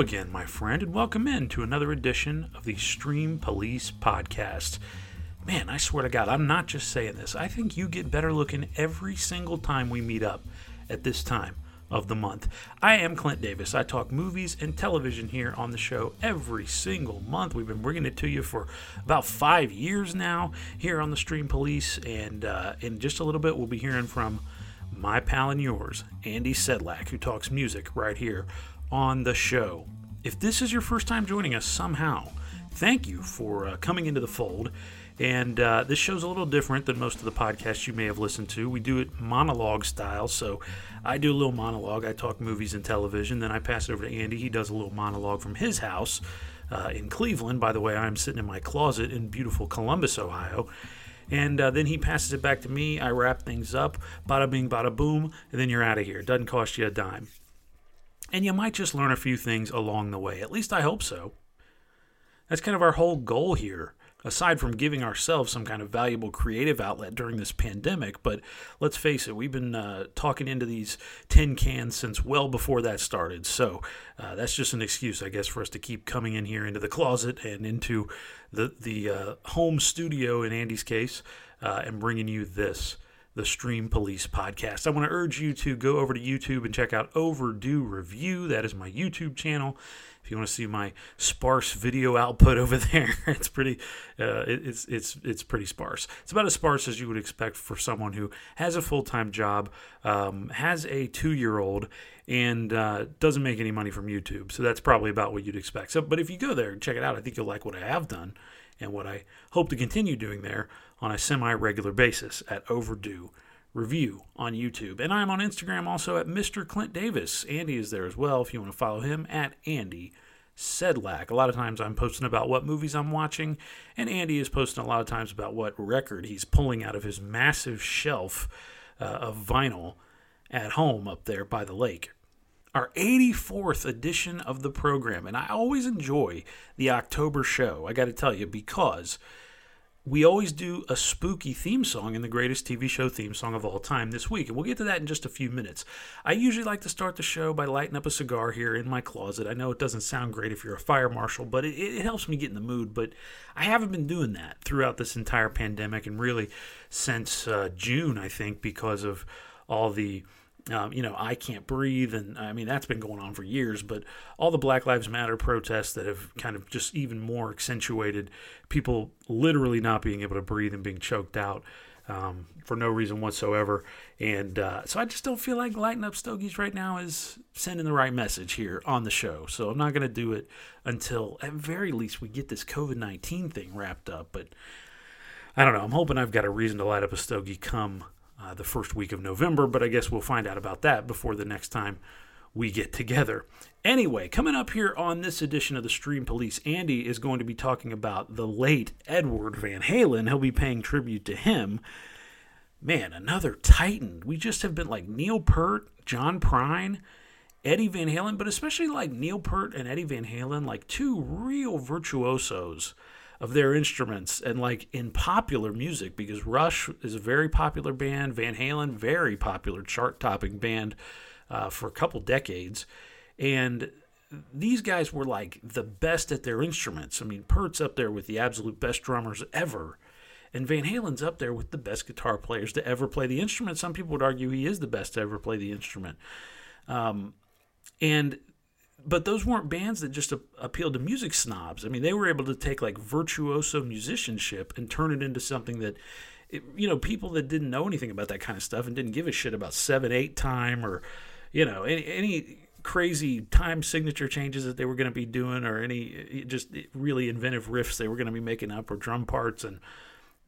Again, my friend, and welcome in to another edition of the Stream Police Podcast. Man, I swear to God, I'm not just saying this. I think you get better looking every single time we meet up at this time of the month. I am Clint Davis. I talk movies and television here on the show every single month. We've been bringing it to you for about five years now here on the Stream Police, and uh, in just a little bit, we'll be hearing from my pal and yours, Andy Sedlak, who talks music right here on the show. If this is your first time joining us somehow, thank you for uh, coming into the fold. And uh, this show's a little different than most of the podcasts you may have listened to. We do it monologue style. So I do a little monologue. I talk movies and television. Then I pass it over to Andy. He does a little monologue from his house uh, in Cleveland. By the way, I'm sitting in my closet in beautiful Columbus, Ohio. And uh, then he passes it back to me. I wrap things up. Bada bing, bada boom. And then you're out of here. Doesn't cost you a dime. And you might just learn a few things along the way. At least I hope so. That's kind of our whole goal here, aside from giving ourselves some kind of valuable creative outlet during this pandemic. But let's face it, we've been uh, talking into these tin cans since well before that started. So uh, that's just an excuse, I guess, for us to keep coming in here into the closet and into the, the uh, home studio in Andy's case uh, and bringing you this the Stream Police podcast. I want to urge you to go over to YouTube and check out Overdue Review. That is my YouTube channel. If you want to see my sparse video output over there, it's pretty, uh, it, it's it's it's pretty sparse. It's about as sparse as you would expect for someone who has a full time job, um, has a two year old, and uh, doesn't make any money from YouTube. So that's probably about what you'd expect. So, but if you go there and check it out, I think you'll like what I have done and what I hope to continue doing there on a semi regular basis at Overdue Review on YouTube. And I'm on Instagram also at Mr. Clint Davis. Andy is there as well if you want to follow him at Andy Sedlak. A lot of times I'm posting about what movies I'm watching, and Andy is posting a lot of times about what record he's pulling out of his massive shelf uh, of vinyl at home up there by the lake our 84th edition of the program. And I always enjoy the October show, I got to tell you, because we always do a spooky theme song in the greatest TV show theme song of all time this week. And we'll get to that in just a few minutes. I usually like to start the show by lighting up a cigar here in my closet. I know it doesn't sound great if you're a fire marshal, but it, it helps me get in the mood. But I haven't been doing that throughout this entire pandemic and really since uh, June, I think, because of all the um, you know, I can't breathe, and I mean that's been going on for years. But all the Black Lives Matter protests that have kind of just even more accentuated people literally not being able to breathe and being choked out um, for no reason whatsoever. And uh, so I just don't feel like lighting up stogies right now is sending the right message here on the show. So I'm not going to do it until, at very least, we get this COVID 19 thing wrapped up. But I don't know. I'm hoping I've got a reason to light up a stogie come uh, the first week of November, but I guess we'll find out about that before the next time we get together. Anyway, coming up here on this edition of the Stream Police, Andy is going to be talking about the late Edward Van Halen. He'll be paying tribute to him. Man, another Titan. We just have been like Neil Peart, John Prine, Eddie Van Halen, but especially like Neil Peart and Eddie Van Halen, like two real virtuosos of their instruments and like in popular music because Rush is a very popular band, Van Halen very popular chart topping band uh, for a couple decades, and these guys were like the best at their instruments. I mean, Peart's up there with the absolute best drummers ever. And Van Halen's up there with the best guitar players to ever play the instrument. Some people would argue he is the best to ever play the instrument. Um, and but those weren't bands that just a- appealed to music snobs. I mean, they were able to take like virtuoso musicianship and turn it into something that, it, you know, people that didn't know anything about that kind of stuff and didn't give a shit about seven eight time or, you know, any, any crazy time signature changes that they were going to be doing or any eh, eh, just eh, really inventive riffs they were going to be making up or drum parts and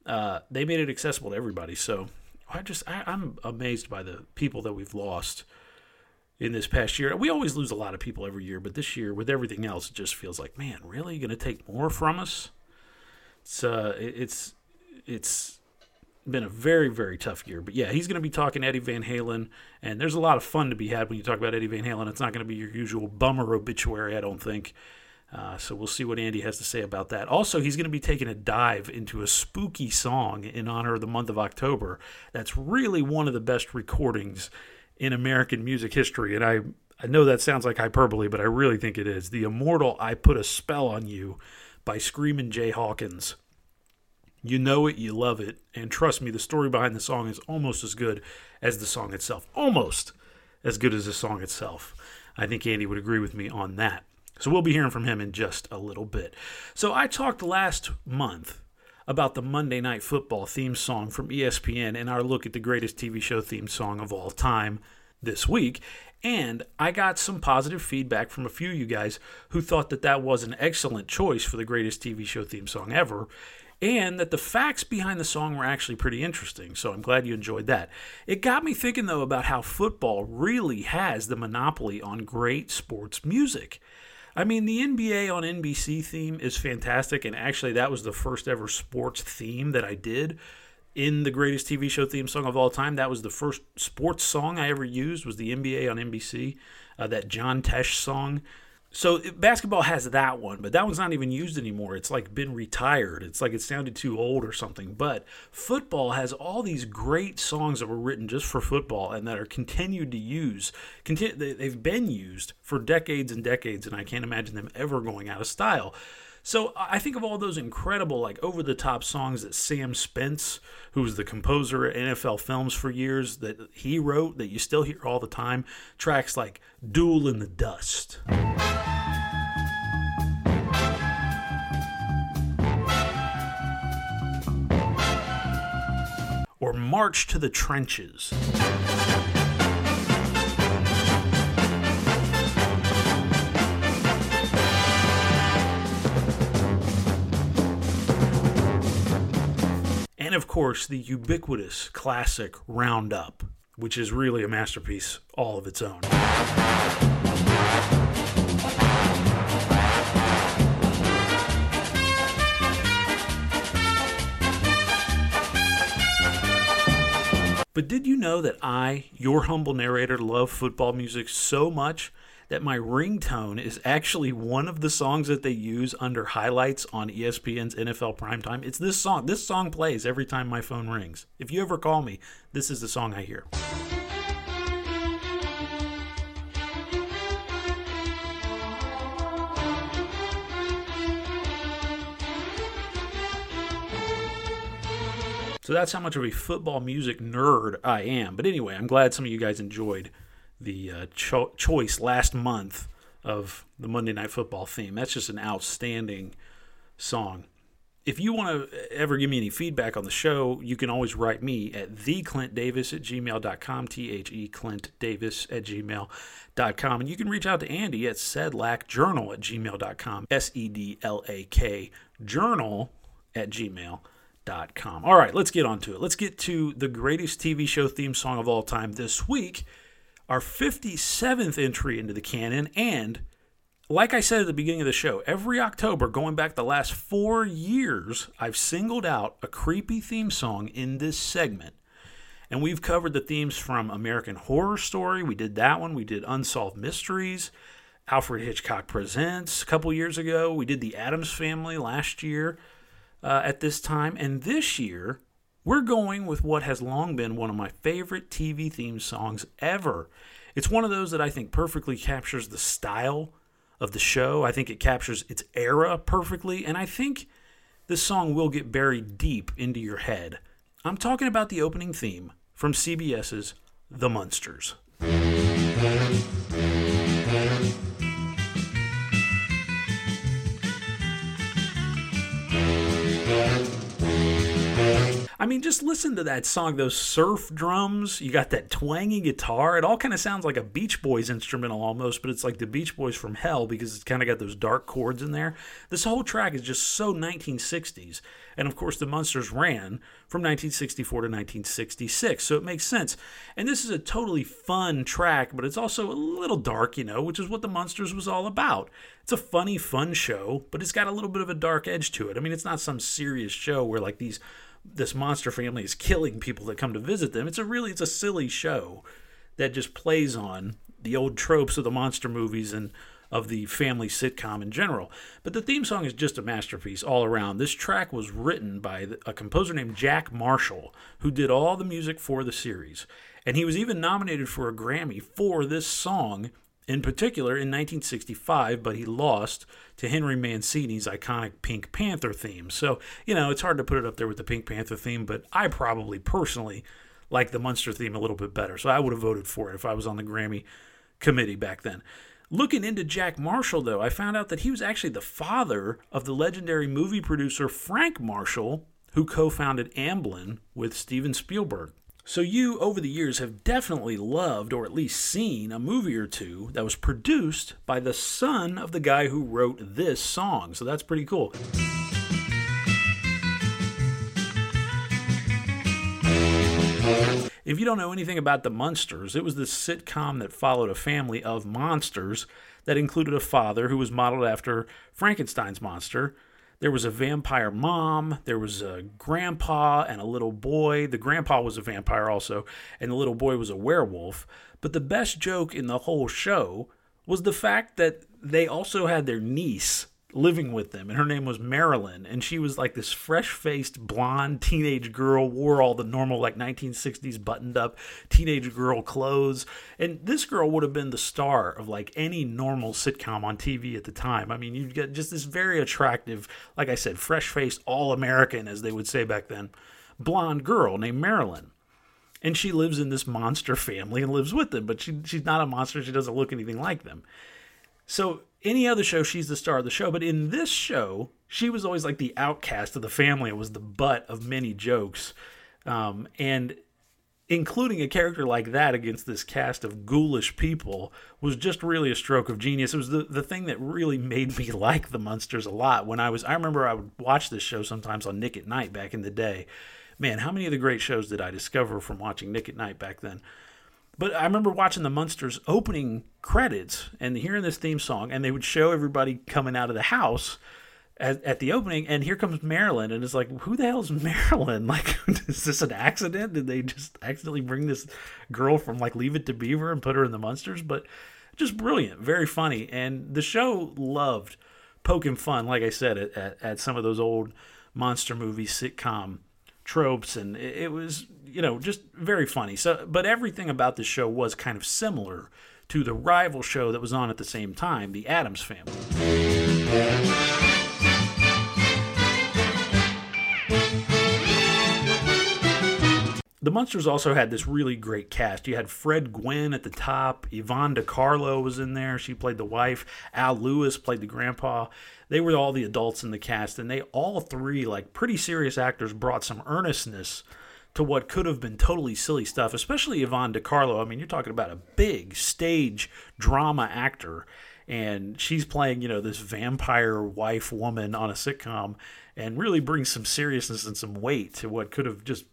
uh, they made it accessible to everybody. So I just I, I'm amazed by the people that we've lost in this past year. We always lose a lot of people every year, but this year with everything else, it just feels like, man, really going to take more from us? It's uh, it's it's been a very very tough year. But yeah, he's going to be talking Eddie Van Halen, and there's a lot of fun to be had when you talk about Eddie Van Halen. It's not going to be your usual bummer obituary, I don't think. Uh, so we'll see what Andy has to say about that. Also, he's going to be taking a dive into a spooky song in honor of the month of October. That's really one of the best recordings in American music history. And I, I know that sounds like hyperbole, but I really think it is. The immortal I Put a Spell on You by Screamin' Jay Hawkins. You know it, you love it, and trust me, the story behind the song is almost as good as the song itself. Almost as good as the song itself. I think Andy would agree with me on that. So we'll be hearing from him in just a little bit. So I talked last month about the Monday Night Football theme song from ESPN and our look at the greatest TV show theme song of all time this week. And I got some positive feedback from a few of you guys who thought that that was an excellent choice for the greatest TV show theme song ever. And that the facts behind the song were actually pretty interesting. So I'm glad you enjoyed that. It got me thinking, though, about how football really has the monopoly on great sports music. I mean, the NBA on NBC theme is fantastic, and actually, that was the first ever sports theme that I did in the greatest TV show theme song of all time. That was the first sports song I ever used. Was the NBA on NBC, uh, that John Tesh song so basketball has that one, but that one's not even used anymore. It's like been retired. It's like it sounded too old or something. But football has all these great songs that were written just for football and that are continued to use. they've been used for decades and decades, and I can't imagine them ever going out of style. So I think of all those incredible, like over the top songs that Sam Spence, who was the composer at NFL Films for years, that he wrote that you still hear all the time. Tracks like Duel in the Dust. Or March to the Trenches. And of course, the ubiquitous classic Roundup, which is really a masterpiece all of its own. But did you know that I, your humble narrator, love football music so much that my ringtone is actually one of the songs that they use under highlights on ESPN's NFL primetime. It's this song. This song plays every time my phone rings. If you ever call me, this is the song I hear. So that's how much of a football music nerd I am. But anyway, I'm glad some of you guys enjoyed the uh, cho- choice last month of the Monday Night Football theme. That's just an outstanding song. If you want to ever give me any feedback on the show, you can always write me at theclintdavis at gmail.com, T H E Clint Davis at gmail.com. And you can reach out to Andy at sedlakjournal at gmail.com, S E D L A K journal at gmail.com. All right, let's get on to it. Let's get to the greatest TV show theme song of all time this week our 57th entry into the canon. And like I said at the beginning of the show, every October, going back the last four years, I've singled out a creepy theme song in this segment. And we've covered the themes from American Horror Story. We did that one. We did Unsolved Mysteries. Alfred Hitchcock Presents a couple years ago. We did The Addams Family last year uh, at this time. And this year, we're going with what has long been one of my favorite TV theme songs ever. It's one of those that I think perfectly captures the style of the show. I think it captures its era perfectly, and I think this song will get buried deep into your head. I'm talking about the opening theme from CBS's The Munsters. I mean, just listen to that song, those surf drums. You got that twangy guitar. It all kind of sounds like a Beach Boys instrumental almost, but it's like the Beach Boys from hell because it's kind of got those dark chords in there. This whole track is just so 1960s. And of course, the Munsters ran from 1964 to 1966, so it makes sense. And this is a totally fun track, but it's also a little dark, you know, which is what the Munsters was all about. It's a funny, fun show, but it's got a little bit of a dark edge to it. I mean, it's not some serious show where like these this monster family is killing people that come to visit them. It's a really it's a silly show that just plays on the old tropes of the monster movies and of the family sitcom in general. But the theme song is just a masterpiece all around. This track was written by a composer named Jack Marshall, who did all the music for the series. And he was even nominated for a Grammy for this song in particular in 1965, but he lost to Henry Mancini's iconic Pink Panther theme. So, you know, it's hard to put it up there with the Pink Panther theme, but I probably personally like the Munster theme a little bit better. So I would have voted for it if I was on the Grammy committee back then. Looking into Jack Marshall, though, I found out that he was actually the father of the legendary movie producer Frank Marshall, who co founded Amblin with Steven Spielberg. So, you over the years have definitely loved or at least seen a movie or two that was produced by the son of the guy who wrote this song. So, that's pretty cool. If you don't know anything about the Munsters, it was this sitcom that followed a family of monsters that included a father who was modeled after Frankenstein's monster there was a vampire mom, there was a grandpa and a little boy. The grandpa was a vampire also, and the little boy was a werewolf. But the best joke in the whole show was the fact that they also had their niece living with them, and her name was Marilyn, and she was like this fresh-faced blonde teenage girl, wore all the normal like 1960s buttoned-up teenage girl clothes, and this girl would have been the star of like any normal sitcom on TV at the time. I mean, you get just this very attractive, like I said, fresh-faced, all-American, as they would say back then, blonde girl named Marilyn. And she lives in this monster family and lives with them but she, she's not a monster. She doesn't look anything like them. So any other show, she's the star of the show. But in this show, she was always like the outcast of the family. It was the butt of many jokes. Um, and including a character like that against this cast of ghoulish people was just really a stroke of genius. It was the, the thing that really made me like the Munsters a lot. When I was, I remember I would watch this show sometimes on Nick at Night back in the day. Man, how many of the great shows did I discover from watching Nick at Night back then? But I remember watching the Munsters opening credits and hearing this theme song, and they would show everybody coming out of the house at, at the opening, and here comes Marilyn, and it's like, who the hell is Marilyn? Like, is this an accident? Did they just accidentally bring this girl from like Leave It to Beaver and put her in the Munsters? But just brilliant, very funny, and the show loved poking fun, like I said, at, at, at some of those old monster movie sitcom tropes, and it, was you know, just very funny. So, but everything about the show was kind of similar to the rival show that was on at the same time, The Addams Family. The Munsters also had this really great cast. You had Fred Gwynne at the top. Yvonne De Carlo was in there. She played the wife. Al Lewis played the grandpa. They were all the adults in the cast, and they all three, like pretty serious actors, brought some earnestness to what could have been totally silly stuff, especially Yvonne De Carlo. I mean, you're talking about a big stage drama actor, and she's playing, you know, this vampire wife woman on a sitcom and really brings some seriousness and some weight to what could have just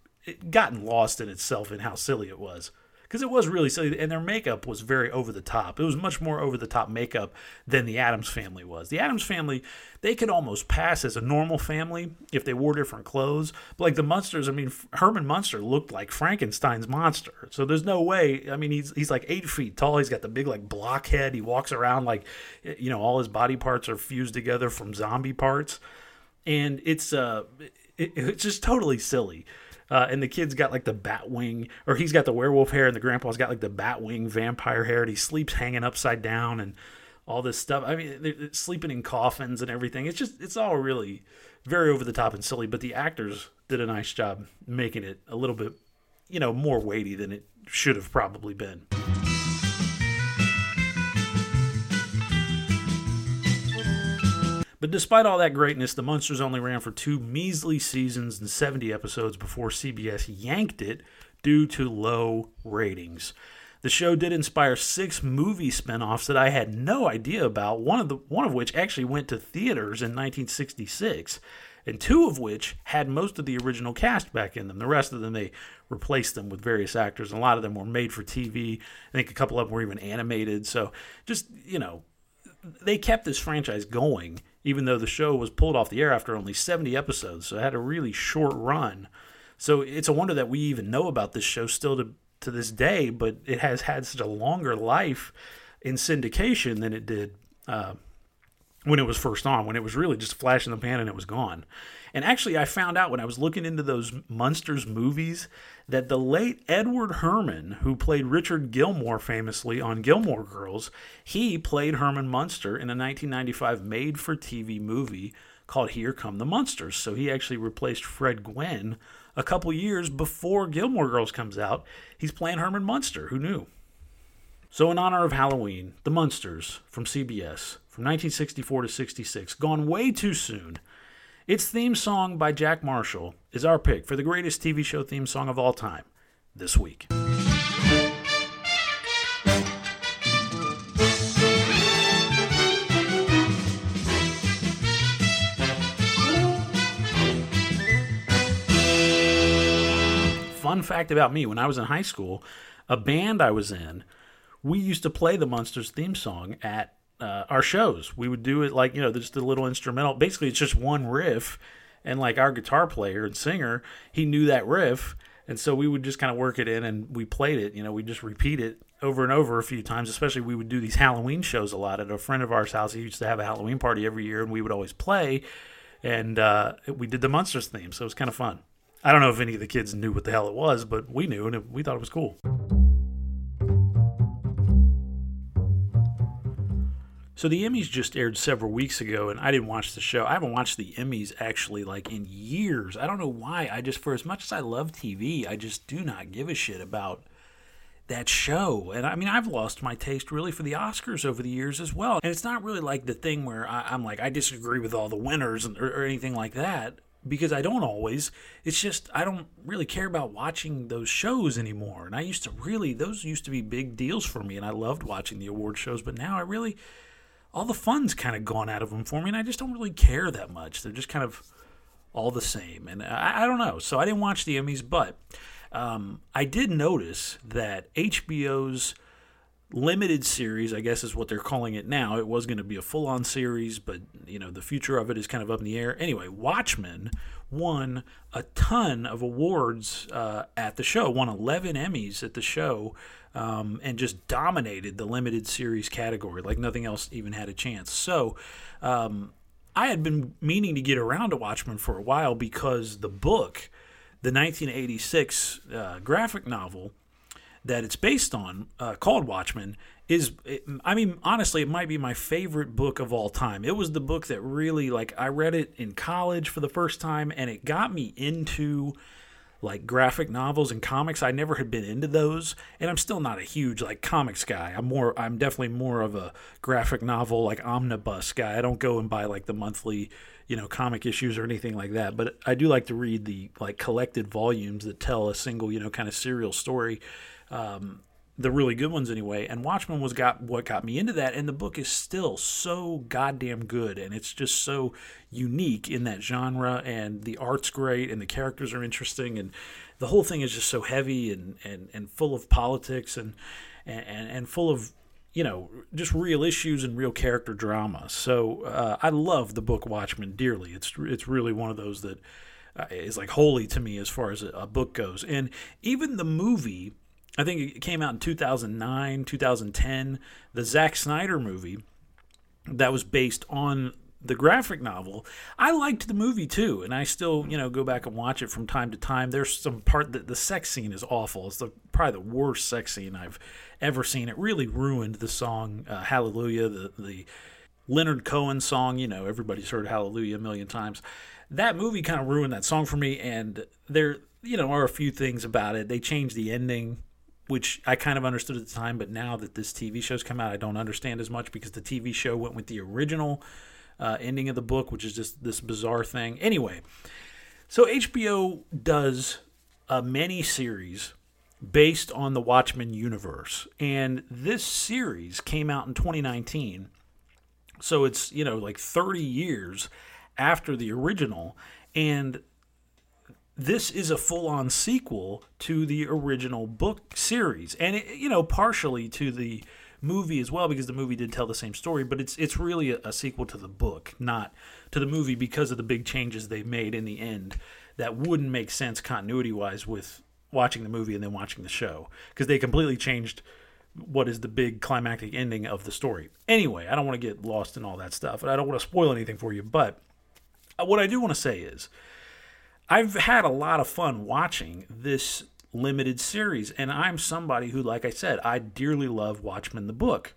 gotten lost in itself in how silly it was because it was really silly, and their makeup was very over the top. It was much more over the top makeup than the addams family was. The addams family, they could almost pass as a normal family if they wore different clothes. But like the Munsters, I mean, Herman Munster looked like Frankenstein's monster. So there's no way. I mean, he's he's like eight feet tall. He's got the big like block head. He walks around like, you know, all his body parts are fused together from zombie parts, and it's uh, it, it's just totally silly. Uh, and the kid's got like the bat wing, or he's got the werewolf hair, and the grandpa's got like the bat wing vampire hair, and he sleeps hanging upside down. And all this stuff. I mean, they're, they're sleeping in coffins and everything. It's just it's all really very over the top and silly. But the actors did a nice job making it a little bit, you know, more weighty than it should have probably been. But despite all that greatness, the Munsters only ran for two measly seasons and 70 episodes before CBS yanked it due to low ratings. The show did inspire six movie spin-offs that I had no idea about, one of the one of which actually went to theaters in 1966, and two of which had most of the original cast back in them. The rest of them they replaced them with various actors, and a lot of them were made for TV. I think a couple of them were even animated. So just, you know, they kept this franchise going even though the show was pulled off the air after only 70 episodes. So it had a really short run. So it's a wonder that we even know about this show still to, to this day, but it has had such a longer life in syndication than it did uh, when it was first on, when it was really just a flash in the pan and it was gone. And actually, I found out when I was looking into those Munsters movies that the late Edward Herrmann, who played Richard Gilmore famously on Gilmore Girls, he played Herman Munster in a 1995 made for TV movie called Here Come the Munsters. So he actually replaced Fred Gwynne a couple years before Gilmore Girls comes out. He's playing Herman Munster. Who knew? So, in honor of Halloween, The Munsters from CBS from 1964 to 66, gone way too soon. Its theme song by Jack Marshall is our pick for the greatest TV show theme song of all time this week. Fun fact about me when I was in high school, a band I was in, we used to play the Munsters theme song at uh, our shows. We would do it like you know just a little instrumental. Basically, it's just one riff, and like our guitar player and singer, he knew that riff, and so we would just kind of work it in, and we played it. You know, we just repeat it over and over a few times. Especially we would do these Halloween shows a lot at a friend of ours' house. He used to have a Halloween party every year, and we would always play. And uh, we did the munsters theme, so it was kind of fun. I don't know if any of the kids knew what the hell it was, but we knew, and we thought it was cool. So the Emmys just aired several weeks ago, and I didn't watch the show. I haven't watched the Emmys actually like in years. I don't know why. I just, for as much as I love TV, I just do not give a shit about that show. And I mean, I've lost my taste really for the Oscars over the years as well. And it's not really like the thing where I, am like I disagree with all the winners or, or anything like that because I don't always. It's just I don't really care about watching those shows anymore. And I used to really those used to be big deals for me, and I loved watching the award shows. But now I really all the fun's kind of gone out of them for me, and I just don't really care that much. They're just kind of all the same, and I, I don't know. So I didn't watch the Emmys, but um, I did notice that HBO's limited series, I guess is what they're calling it now. It was going to be a full-on series, but you know the future of it is kind of up in the air. Anyway, Watchmen won a ton of awards uh, at the show, won 11 Emmys at the show um, and just dominated the limited series category like nothing else even had a chance. So um, I had been meaning to get around to Watchmen for a while because the book, the 1986 uh, graphic novel that it's based on, uh, called Watchmen, is I mean honestly it might be my favorite book of all time. It was the book that really like I read it in college for the first time and it got me into like graphic novels and comics. I never had been into those, and I'm still not a huge like comics guy. I'm more I'm definitely more of a graphic novel like omnibus guy. I don't go and buy like the monthly, you know, comic issues or anything like that, but I do like to read the like collected volumes that tell a single, you know, kind of serial story. Um, the really good ones anyway. And Watchmen was got what got me into that, and the book is still so goddamn good, and it's just so unique in that genre, and the art's great, and the characters are interesting, and the whole thing is just so heavy and and, and full of politics and and and full of you know just real issues and real character drama. So uh, I love the book Watchmen dearly. It's it's really one of those that uh, is like holy to me as far as a, a book goes, and even the movie I think it came out in 2009, 2010. The Zack Snyder movie that was based on the graphic novel. I liked the movie too, and I still, you know, go back and watch it from time to time. There's some part that the sex scene is awful. It's the, probably the worst sex scene I've ever seen. It really ruined the song uh, Hallelujah, the the Leonard Cohen song. You know, everybody's heard Hallelujah a million times. That movie kind of ruined that song for me, and there, you know, are a few things about it. They changed the ending which I kind of understood at the time, but now that this TV show's come out, I don't understand as much because the TV show went with the original uh, ending of the book, which is just this bizarre thing. Anyway, so HBO does a mini series based on the Watchmen universe, and this series came out in 2019. So it's you know like 30 years after the original, and this is a full-on sequel to the original book series, and it, you know partially to the movie as well because the movie did tell the same story, but it's it's really a, a sequel to the book, not to the movie because of the big changes they made in the end that wouldn't make sense continuity-wise with watching the movie and then watching the show because they completely changed what is the big climactic ending of the story. Anyway, I don't want to get lost in all that stuff, and I don't want to spoil anything for you, but uh, what I do want to say is I've had a lot of fun watching this limited series. And I'm somebody who, like I said, I dearly love Watchmen the book.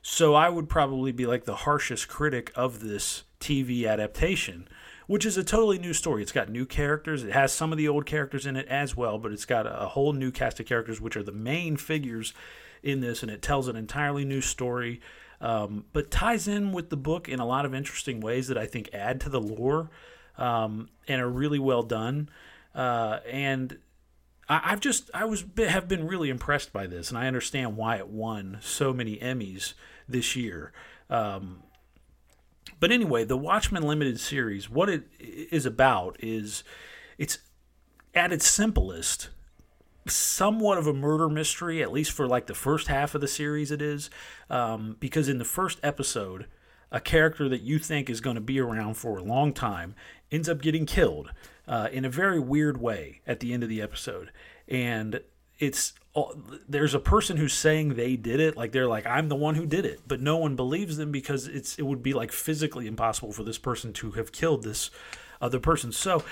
So I would probably be like the harshest critic of this TV adaptation, which is a totally new story. It's got new characters. It has some of the old characters in it as well, but it's got a whole new cast of characters, which are the main figures in this, and it tells an entirely new story. Um, but ties in with the book in a lot of interesting ways that I think add to the lore um, and are really well done. Uh, and I, have just I was have been really impressed by this, and I understand why it won so many Emmys this year. Um, but anyway, the Watchmen limited series, what it is about is it's at its simplest somewhat of a murder mystery, at least for like the first half of the series. It is um, because in the first episode, a character that you think is going to be around for a long time ends up getting killed uh, in a very weird way at the end of the episode. And it's there's a person who's saying they did it like they're like i'm the one who did it but no one believes them because it's it would be like physically impossible for this person to have killed this other person so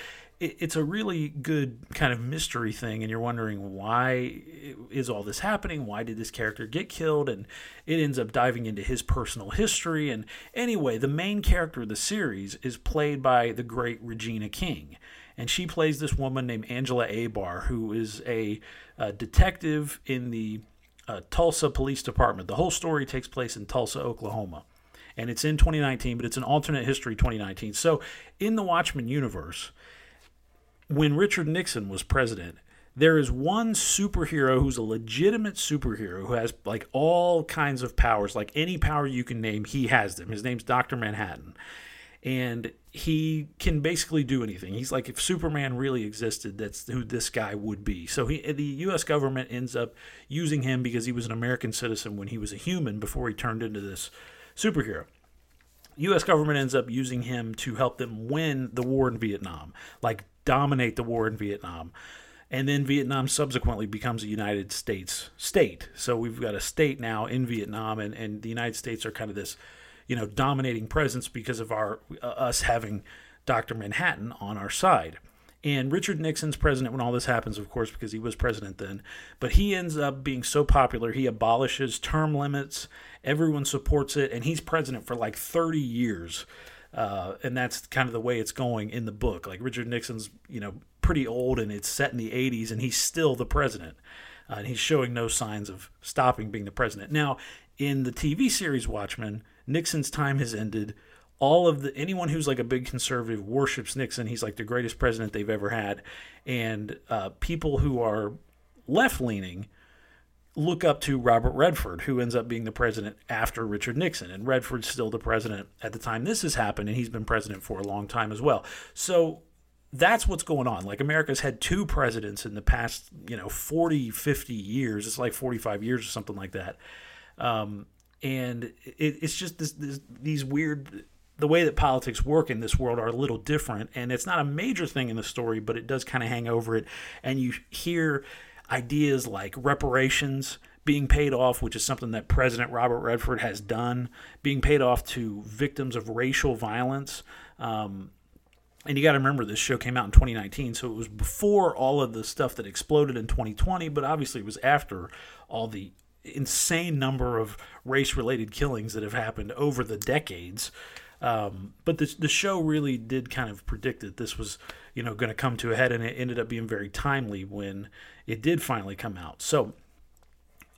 it's a really good kind of mystery thing and you're wondering why is all this happening? Why did this character get killed? And it ends up diving into his personal history. And anyway the main character of the series is played by the great regina king. And she plays this woman named Angela Abar, who is a, a detective in the uh, Tulsa Police Department. The whole story takes place in Tulsa, Oklahoma, and it's in 2019, but it's an alternate history 2019. So, in the Watchmen universe, when Richard Nixon was president, there is one superhero who's a legitimate superhero who has like all kinds of powers, like any power you can name, he has them. His name's Dr. Manhattan and he can basically do anything. He's like if Superman really existed, that's who this guy would be. So he, the U.S. government ends up using him because he was an American citizen when he was a human before he turned into this superhero. U.S. government ends up using him to help them win the war in Vietnam, like dominate the war in Vietnam. And then Vietnam subsequently becomes a United States state. So we've got a state now in Vietnam, and, and the United States are kind of this you know, dominating presence because of our uh, us having Dr. Manhattan on our side. And Richard Nixon's president when all this happens, of course, because he was president then. But he ends up being so popular, he abolishes term limits. Everyone supports it, and he's president for like 30 years. Uh, and that's kind of the way it's going in the book. Like Richard Nixon's, you know, pretty old, and it's set in the 80s, and he's still the president. Uh, and he's showing no signs of stopping being the president. Now, in the TV series Watchmen, Nixon's time has ended. All of the anyone who's like a big conservative worships Nixon. He's like the greatest president they've ever had, and uh, people who are left leaning look up to Robert Redford, who ends up being the president after Richard Nixon. And Redford's still the president at the time this has happened, and he's been president for a long time as well. So that's what's going on. Like America's had two presidents in the past, you know, 40, 50 years. It's like 45 years or something like that. Um, and it, it's just this, this, these weird the way that politics work in this world are a little different and it's not a major thing in the story but it does kind of hang over it and you hear ideas like reparations being paid off, which is something that President Robert Redford has done, being paid off to victims of racial violence. Um, and you got to remember this show came out in 2019, so it was before all of the stuff that exploded in 2020, but obviously it was after all the insane number of race related killings that have happened over the decades. Um, but the, the show really did kind of predict that this was, you know, going to come to a head, and it ended up being very timely when it did finally come out. So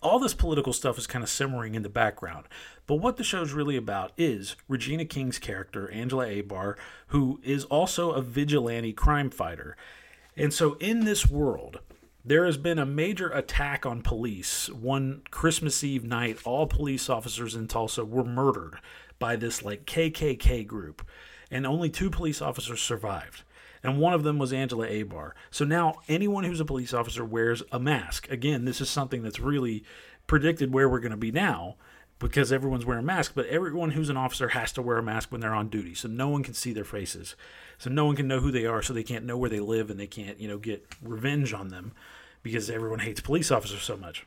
all this political stuff is kind of simmering in the background. But what the show's really about is Regina King's character, Angela Abar, who is also a vigilante crime fighter. And so in this world, there has been a major attack on police. One Christmas Eve night, all police officers in Tulsa were murdered by this like KKK group, and only two police officers survived. And one of them was Angela Abar. So now anyone who's a police officer wears a mask. Again, this is something that's really predicted where we're going to be now because everyone's wearing masks, but everyone who's an officer has to wear a mask when they're on duty. So no one can see their faces. So no one can know who they are, so they can't know where they live and they can't, you know, get revenge on them because everyone hates police officers so much.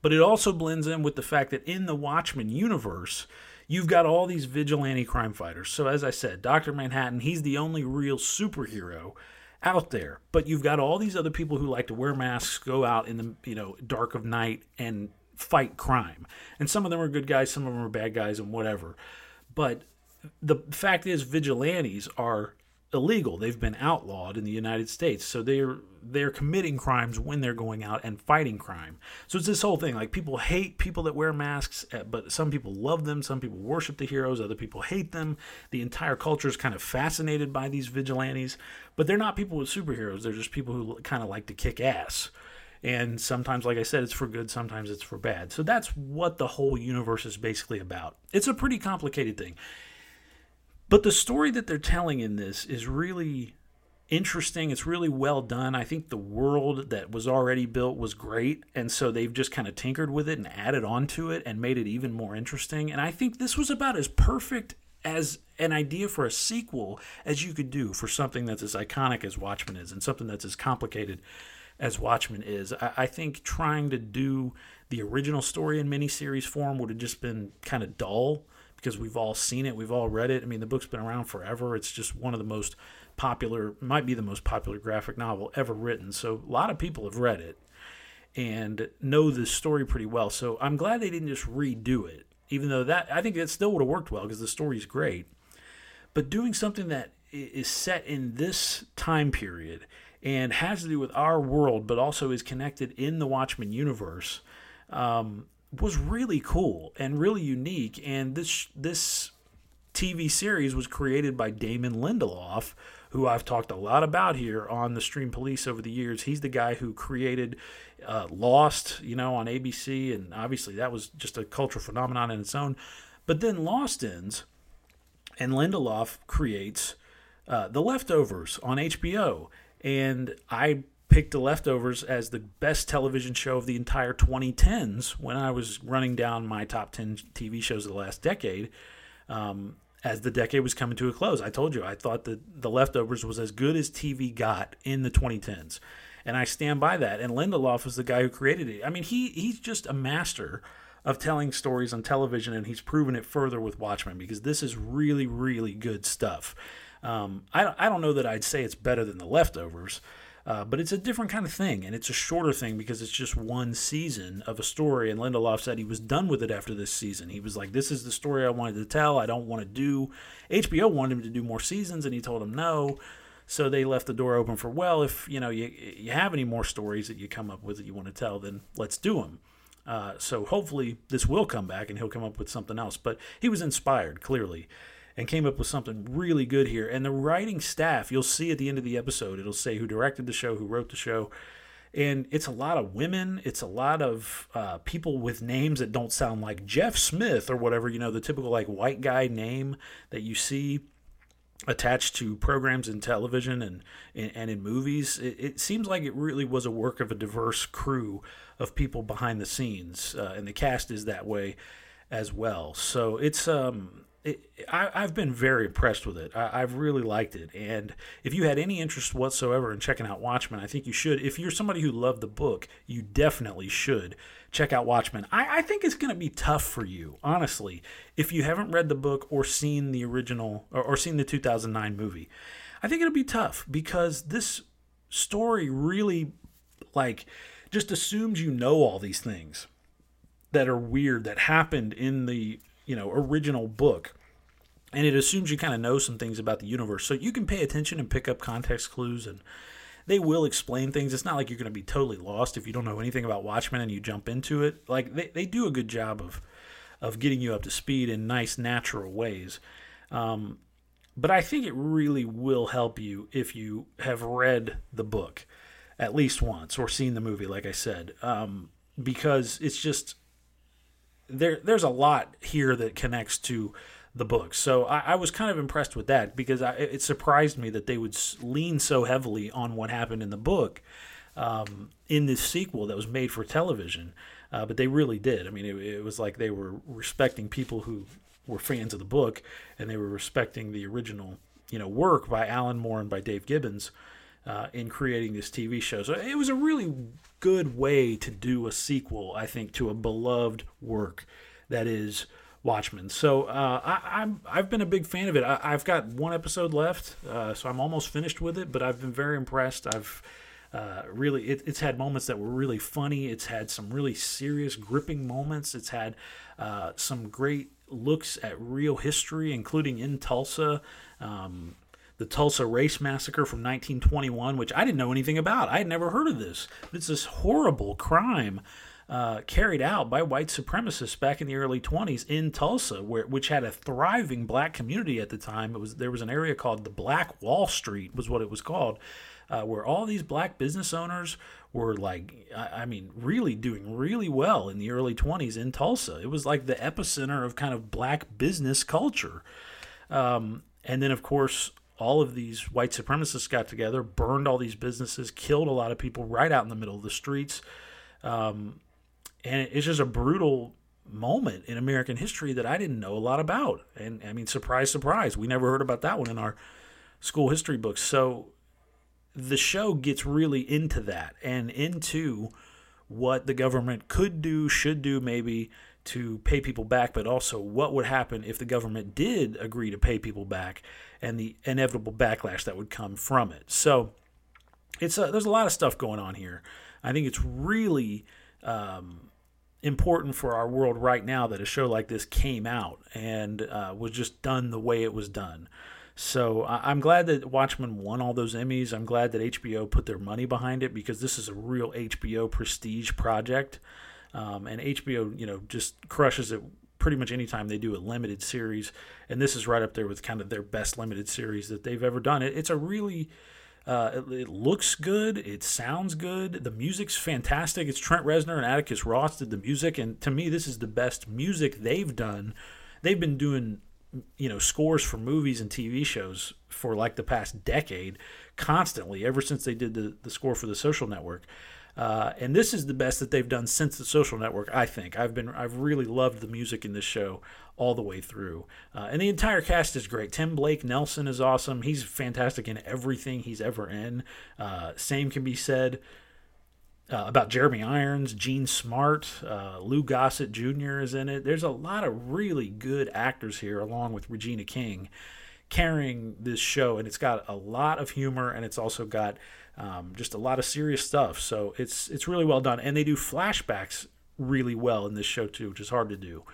But it also blends in with the fact that in the Watchmen universe, you've got all these vigilante crime fighters. So, as I said, Dr. Manhattan, he's the only real superhero out there. But you've got all these other people who like to wear masks, go out in the you know dark of night and fight crime. And some of them are good guys, some of them are bad guys, and whatever. But the fact is, vigilantes are illegal. They've been outlawed in the United States. So they're they're committing crimes when they're going out and fighting crime. So it's this whole thing like people hate people that wear masks, eh, but some people love them, some people worship the heroes, other people hate them. The entire culture is kind of fascinated by these vigilantes, but they're not people with superheroes. They're just people who kind of like to kick ass. And sometimes, like I said, it's for good, sometimes it's for bad. So that's what the whole universe is basically about. It's a pretty complicated thing. But the story that they're telling in this is really interesting. It's really well done. I think the world that was already built was great. And so they've just kind of tinkered with it and added on to it and made it even more interesting. And I think this was about as perfect as an idea for a sequel as you could do for something that's as iconic as Watchmen is and something that's as complicated as Watchmen is. I, I think trying to do the original story in miniseries form would have just been kind of dull because we've all seen it, we've all read it. I mean, the book's been around forever. It's just one of the most popular, might be the most popular graphic novel ever written. So a lot of people have read it and know the story pretty well. So I'm glad they didn't just redo it, even though that I think that still would have worked well because the story's great. But doing something that is set in this time period and has to do with our world, but also is connected in the Watchmen universe. Um, was really cool and really unique. And this this TV series was created by Damon Lindelof, who I've talked a lot about here on the Stream Police over the years. He's the guy who created uh, Lost, you know, on ABC, and obviously that was just a cultural phenomenon in its own. But then Lost ends, and Lindelof creates uh, The Leftovers on HBO. And I picked The Leftovers as the best television show of the entire 2010s when I was running down my top 10 TV shows of the last decade. Um, as the decade was coming to a close, I told you I thought that The Leftovers was as good as TV got in the 2010s, and I stand by that. And Lindelof was the guy who created it. I mean, he he's just a master of telling stories on television, and he's proven it further with Watchmen because this is really really good stuff. Um, I I don't know that I'd say it's better than The Leftovers. Uh, but it's a different kind of thing, and it's a shorter thing because it's just one season of a story. And Lindelof said he was done with it after this season. He was like, "This is the story I wanted to tell. I don't want to do." HBO wanted him to do more seasons, and he told him no. So they left the door open for, well, if you know you you have any more stories that you come up with that you want to tell, then let's do them. Uh, so hopefully this will come back and he'll come up with something else. But he was inspired clearly and came up with something really good here. And the writing staff, you'll see at the end of the episode, it'll say who directed the show, who wrote the show. And it's a lot of women. It's a lot of uh, people with names that don't sound like Jeff Smith or whatever, you know, the typical like white guy name that you see attached to programs in television and and in movies. It, it, seems like it really was a work of a diverse crew of people behind the scenes, uh, and the cast is that way as well. So it's um it, I, have been very impressed with it. I, have really liked it. And if you had any interest whatsoever in checking out Watchmen, I think you should. If you're somebody who loved the book, you definitely should check out Watchmen. I, I think it's going to be tough for you, honestly, if you haven't read the book or seen the original or, or seen the 2009 movie. I think it'll be tough because this story really, like, just assumes you know all these things that are weird that happened in the you know original book and it assumes you kind of know some things about the universe. So you can pay attention and pick up context clues and they will explain things. It's not like you're going to be totally lost if you don't know anything about watchmen and you jump into it. Like they, they do a good job of of getting you up to speed in nice natural ways. Um, but i think it really will help you if you have read the book at least once or seen the movie like i said. Um, because it's just there there's a lot here that connects to the book. So I, I was kind of impressed with that because I, it surprised me that they would lean so heavily on what happened in the book um, in this sequel that was made for television. Uh, but they really did. I mean, it, it was like they were respecting people who were fans of the book, and they were respecting the original, you know, work by Alan Moore and by Dave Gibbons uh, in creating this TV show. So it was a really good way to do a sequel, I think, to a beloved work that is Watchmen. So uh, I, am I've been a big fan of it. I, have got one episode left, uh, so I'm almost finished with it. But I've been very impressed. I've uh, really it, it's had moments that were really funny. It's had some really serious, gripping moments. It's had uh, some great looks at real history, including in Tulsa. Um, the Tulsa Race Massacre from 1921, which I didn't know anything about. I had never heard of this. It's this horrible crime uh, carried out by white supremacists back in the early 20s in Tulsa, where, which had a thriving black community at the time. It was there was an area called the Black Wall Street, was what it was called, uh, where all these black business owners were like, I mean, really doing really well in the early 20s in Tulsa. It was like the epicenter of kind of black business culture. Um, and then, of course, all of these white supremacists got together, burned all these businesses, killed a lot of people right out in the middle of the streets. Um, and it's just a brutal moment in American history that I didn't know a lot about. And I mean, surprise, surprise, we never heard about that one in our school history books. So the show gets really into that and into what the government could do, should do, maybe to pay people back, but also what would happen if the government did agree to pay people back and the inevitable backlash that would come from it. So it's a, there's a lot of stuff going on here. I think it's really um, important for our world right now that a show like this came out and uh, was just done the way it was done. So I'm glad that Watchmen won all those Emmys. I'm glad that HBO put their money behind it because this is a real HBO prestige project. Um, and HBO, you know, just crushes it pretty much anytime they do a limited series. And this is right up there with kind of their best limited series that they've ever done. It, it's a really, uh, it, it, looks good. It sounds good. The music's fantastic. It's Trent Reznor and Atticus Ross did the music. And to me, this is the best music they've done. They've been doing, you know, scores for movies and TV shows for like the past decade constantly, ever since they did the, the score for the social network. Uh, and this is the best that they've done since the social network i think. I've been i've really loved the music in this show all the way through. Uh, and the entire cast is great. Tim blake nelson is awesome. He's fantastic in everything he's ever in. Uh, same can be said uh, about Jeremy Irons, Jean Smart, uh, Lou Gossett Jr. is in it. There's a lot of really good actors here, along with Regina King, carrying this show, and it's got a lot of humor, and it's also got um, just a lot of serious stuff. So it's it's really well done, and they do flashbacks really well in this show too, which is hard to do.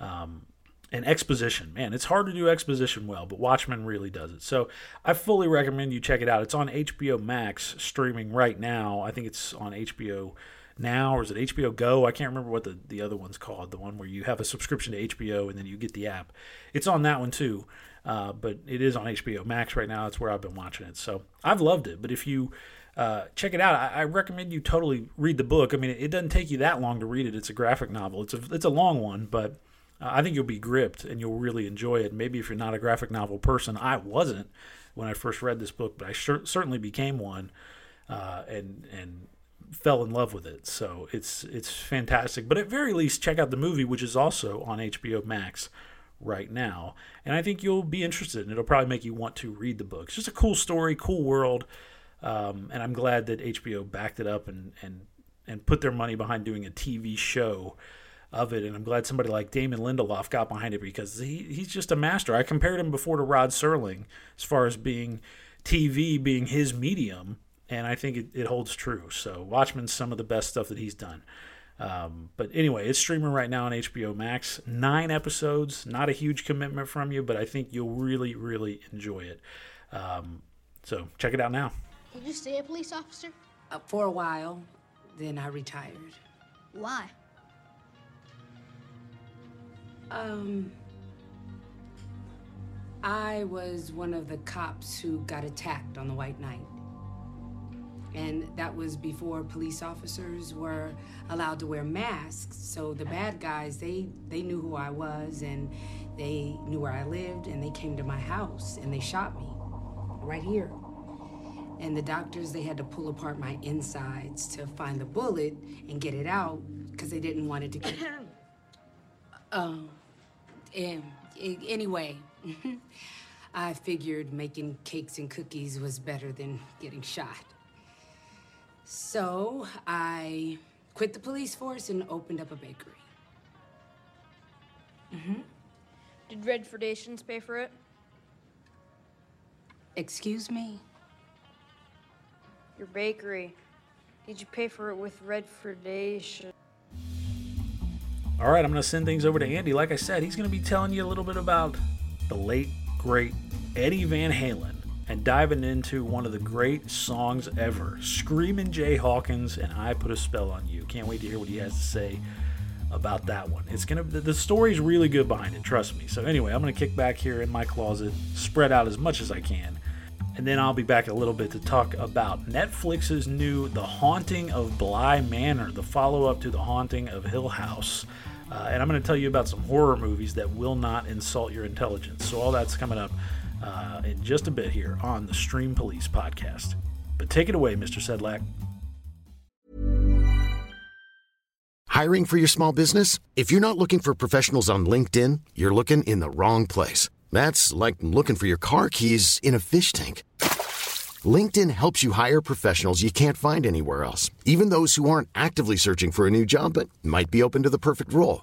Um, and exposition, man, it's hard to do exposition well, but Watchmen really does it. So I fully recommend you check it out. It's on HBO Max streaming right now. I think it's on HBO now or is it HBO Go? I can't remember what the, the other one's called. The one where you have a subscription to HBO and then you get the app. It's on that one too. Uh, but it is on HBO Max right now. That's where I've been watching it. So I've loved it. But if you uh, check it out, I, I, recommend you totally read the book. I mean, it, it, doesn't take you that long to read it. It's a graphic novel. It's a it's a long one, but uh, I think you'll be gripped and you'll really enjoy it. Maybe if you're not a graphic novel person, I wasn't when I first read this book, but I certainly became one, uh, and and fell in love with it. So it's it's fantastic. But at very least, check out the movie, which is also on HBO Max right now. And I think you'll be interested, and it'll probably make you want to read the book. It's just a cool story, cool world, um, and I'm glad that HBO backed it up and and and put their money behind doing a TV show of it. And I'm glad somebody like Damon Lindelof got behind it because he he's just a master. I compared him before to Rod Serling as far as being TV being his medium, and I think it, it holds true. So Watchmen's some of the best stuff that he's done. Um, but anyway, it's streaming right now on HBO Max. Nine episodes, not a huge commitment from you, but I think you'll really, really enjoy it. Um, so check it out now. Did you stay a police officer? Uh, for a while, then I retired. Why? Um, I was one of the cops who got attacked on the White Night. And that was before police officers were allowed to wear masks. So the bad guys, they, they knew who I was and they knew where I lived and they came to my house and they shot me right here. And the doctors, they had to pull apart my insides to find the bullet and get it out because they didn't want it to get. um, and, anyway, I figured making cakes and cookies was better than getting shot. So I quit the police force and opened up a bakery. Mm-hmm. Did Redfordations pay for it? Excuse me? Your bakery. Did you pay for it with Redfordations? All right, I'm going to send things over to Andy. Like I said, he's going to be telling you a little bit about the late, great Eddie Van Halen and diving into one of the great songs ever Screaming Jay Hawkins and I Put a Spell on You. Can't wait to hear what he has to say about that one. It's to, the story's really good behind it, trust me. So, anyway, I'm to kick back here in my closet, spread out as much as I can, and then I'll be back a little bit to talk about Netflix's new The Haunting of Bly Manor, the follow up to The Haunting of Hill House. Uh, and I'm going to tell you about some horror movies that will not insult your intelligence. So, all that's coming up uh, in just a bit here on the Stream Police podcast. But take it away, Mr. Sedlak. Hiring for your small business? If you're not looking for professionals on LinkedIn, you're looking in the wrong place. That's like looking for your car keys in a fish tank. LinkedIn helps you hire professionals you can't find anywhere else, even those who aren't actively searching for a new job but might be open to the perfect role.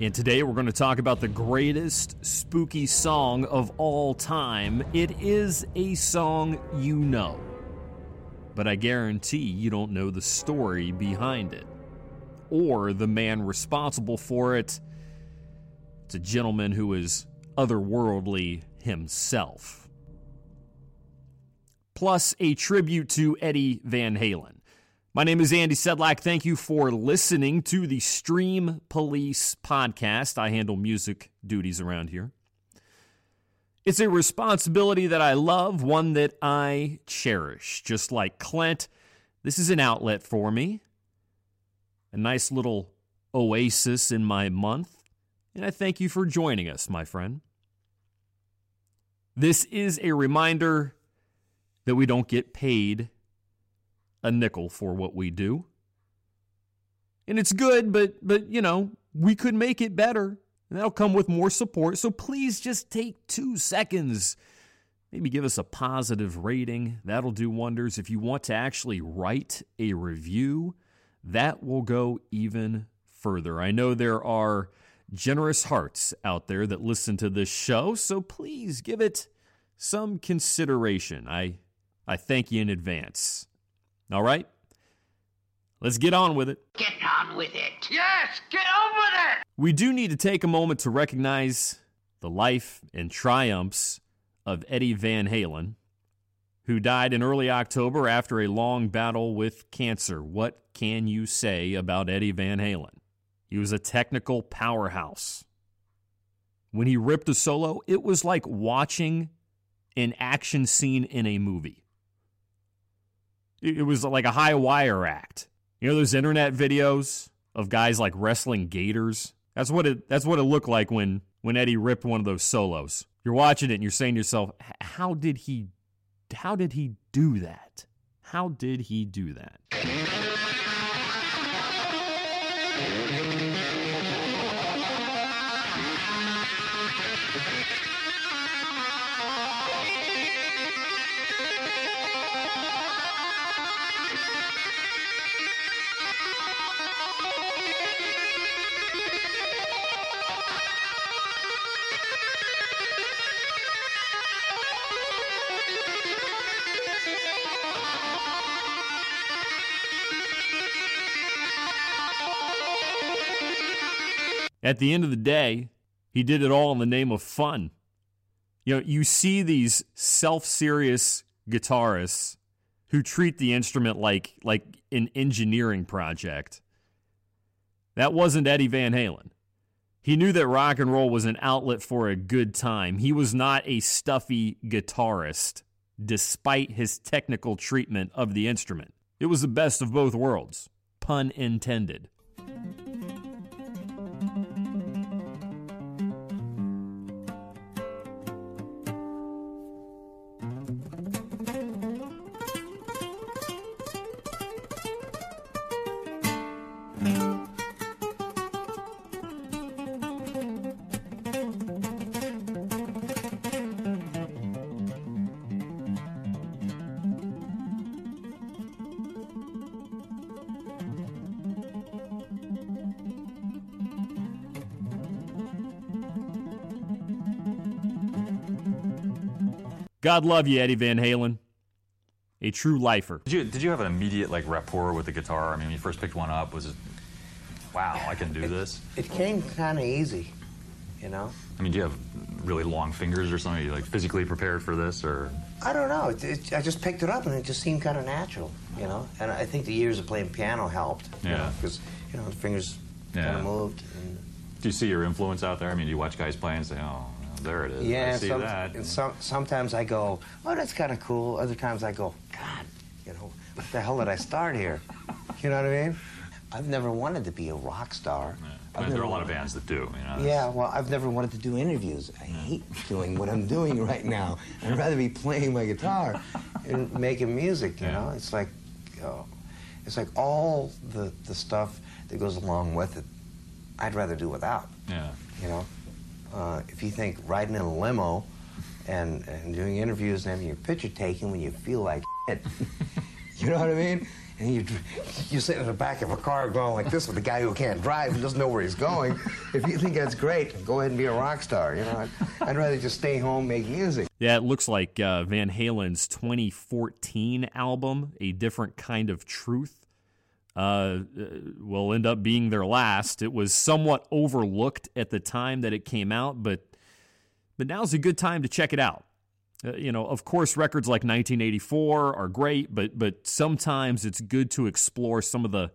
And today we're going to talk about the greatest spooky song of all time. It is a song you know, but I guarantee you don't know the story behind it or the man responsible for it. It's a gentleman who is otherworldly himself. Plus, a tribute to Eddie Van Halen. My name is Andy Sedlak. Thank you for listening to the Stream Police podcast. I handle music duties around here. It's a responsibility that I love, one that I cherish. Just like Clint, this is an outlet for me, a nice little oasis in my month. And I thank you for joining us, my friend. This is a reminder that we don't get paid a nickel for what we do. And it's good, but but you know, we could make it better. And that'll come with more support. So please just take 2 seconds. Maybe give us a positive rating. That'll do wonders. If you want to actually write a review, that will go even further. I know there are generous hearts out there that listen to this show, so please give it some consideration. I I thank you in advance. All right? Let's get on with it. Get on with it. Yes, get on with it. We do need to take a moment to recognize the life and triumphs of Eddie Van Halen, who died in early October after a long battle with cancer. What can you say about Eddie Van Halen? He was a technical powerhouse. When he ripped a solo, it was like watching an action scene in a movie. It was like a high wire act. You know those internet videos of guys like wrestling gators? That's what it that's what it looked like when when Eddie ripped one of those solos. You're watching it and you're saying to yourself, "How did he how did he do that? How did he do that?" At the end of the day, he did it all in the name of fun. You know, you see these self-serious guitarists who treat the instrument like like an engineering project. That wasn't Eddie Van Halen. He knew that rock and roll was an outlet for a good time. He was not a stuffy guitarist, despite his technical treatment of the instrument. It was the best of both worlds, pun intended. God love you, Eddie Van Halen. A true lifer. Did you did you have an immediate like rapport with the guitar? I mean, when you first picked one up, was it, wow, I can do this? It came kind of easy, you know. I mean, do you have really long fingers or something? Are you like physically prepared for this, or? I don't know. It, it, I just picked it up and it just seemed kind of natural, you know. And I think the years of playing piano helped. Yeah. Because you know the fingers kind of moved. And, Do you see your influence out there? I mean, do you watch guys play and say, oh, there it is. yeah. I see some, that. And some, sometimes I go, oh, that's kind of cool. Other times I go, God, you know, what the hell did I start here? You know what I mean? I've never wanted to be a rock star. I I've mean, there are a lot of bands that do. You know, Yeah, well, I've never wanted to do interviews. I hate doing what I'm doing right now. I'd rather be playing my guitar and making music. You know, it's like, oh, it's like all the the stuff that goes along with it. I'd rather do without. Yeah. You know, uh, if you think riding in a limo and and doing interviews and having your picture taken when you feel like it, you know what I mean? And you you sit in the back of a car going like this with a guy who can't drive and doesn't know where he's going. If you think that's great, go ahead and be a rock star. You know, I'd, I'd rather just stay home, make music. Yeah, it looks like uh, Van Halen's 2014 album, A Different Kind of Truth, uh, will end up being their last. It was somewhat overlooked at the time that it came out, but but now's a good time to check it out. Uh, you know, of course, records like 1984 are great, but but sometimes it's good to explore some of the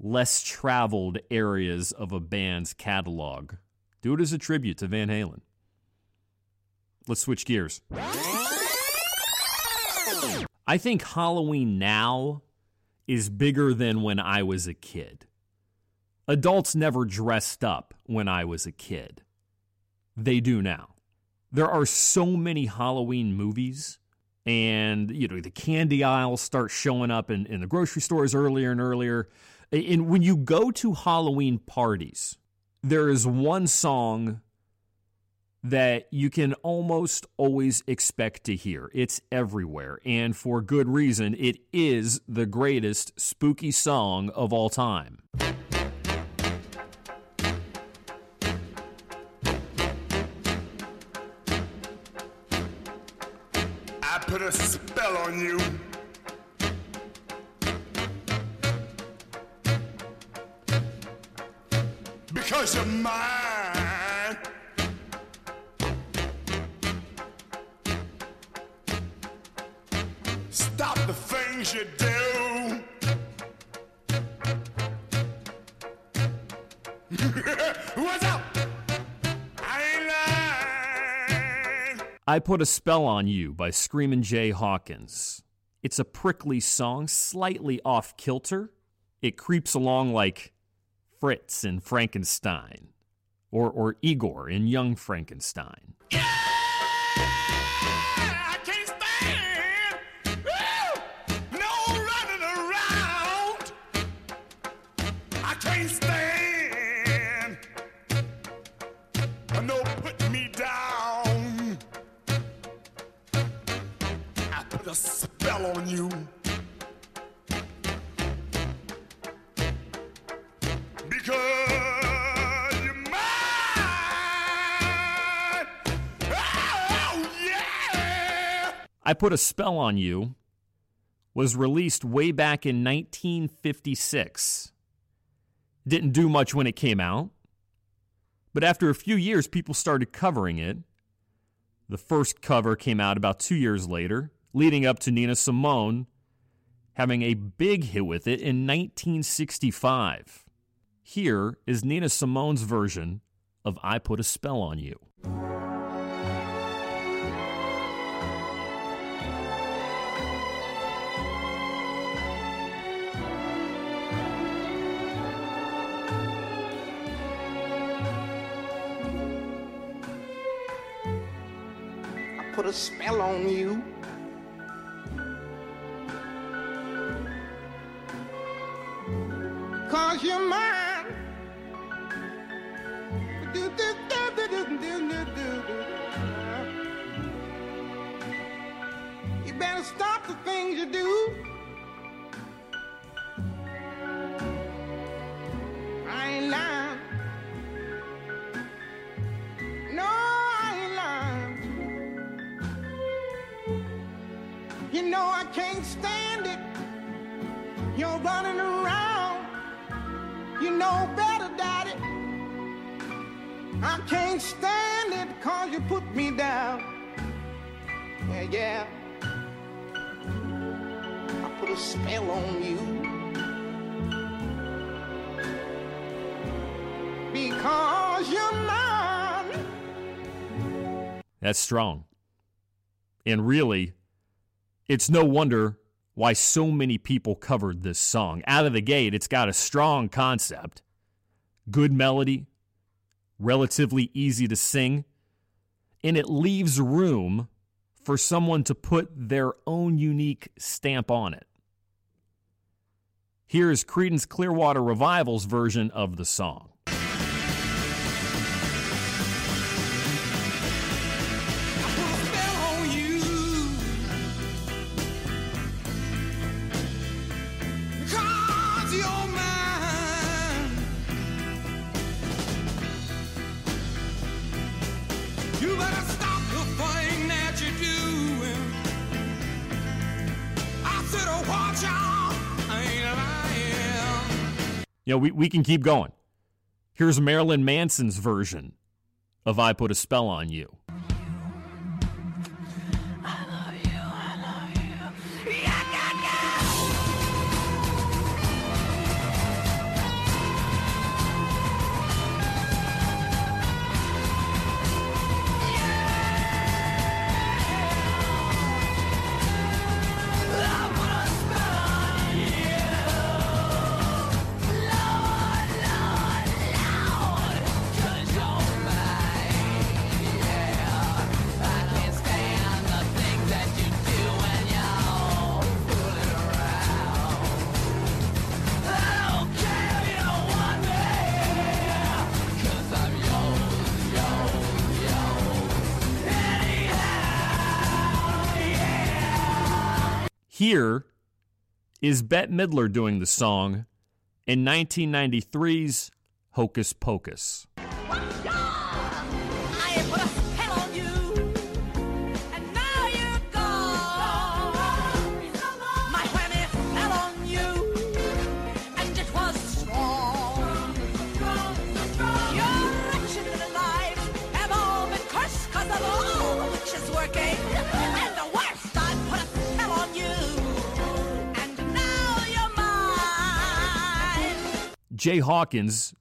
less traveled areas of a band's catalog. Do it as a tribute to Van Halen. Let's switch gears. I think Halloween now is bigger than when I was a kid. Adults never dressed up when I was a kid. They do now. There are so many Halloween movies, and you know the candy aisles start showing up in, in the grocery stores earlier and earlier. And when you go to Halloween parties, there is one song that you can almost always expect to hear. It's everywhere, and for good reason. It is the greatest spooky song of all time. I put a spell on you. Because you're mine. Things you do. What's up? I. I Put a Spell on You by Screamin' Jay Hawkins. It's a prickly song, slightly off kilter. It creeps along like Fritz in Frankenstein or, or Igor in Young Frankenstein. I on you. Oh. I Put a Spell on You was released way back in 1956. Didn't do much when it came out, but after a few years, people started covering it. The first cover came out about two years later, leading up to Nina Simone having a big hit with it in 1965. Here is Nina Simone's version of I Put a Spell on You. I put a spell on you. 'Cause you're mine. Do, do, do, you better stop the things you do. I ain't lying. No, I ain't lying. You know I can't stand it. You're running around. Know better, Daddy. I can't stand it cause you put me down. Yeah, yeah. I put a spell on you. Because you're mine. That's strong. And really, it's no wonder why so many people covered this song. Out of the gate, it's got a strong concept, good melody, relatively easy to sing, and it leaves room for someone to put their own unique stamp on it. Here's Creedence Clearwater Revival's version of the song. You know, we, we can keep going. Here's Marilyn Manson's version of I Put a Spell on You. Here is Bette Midler doing the song in 1993's Hocus Pocus. Jay Hawkins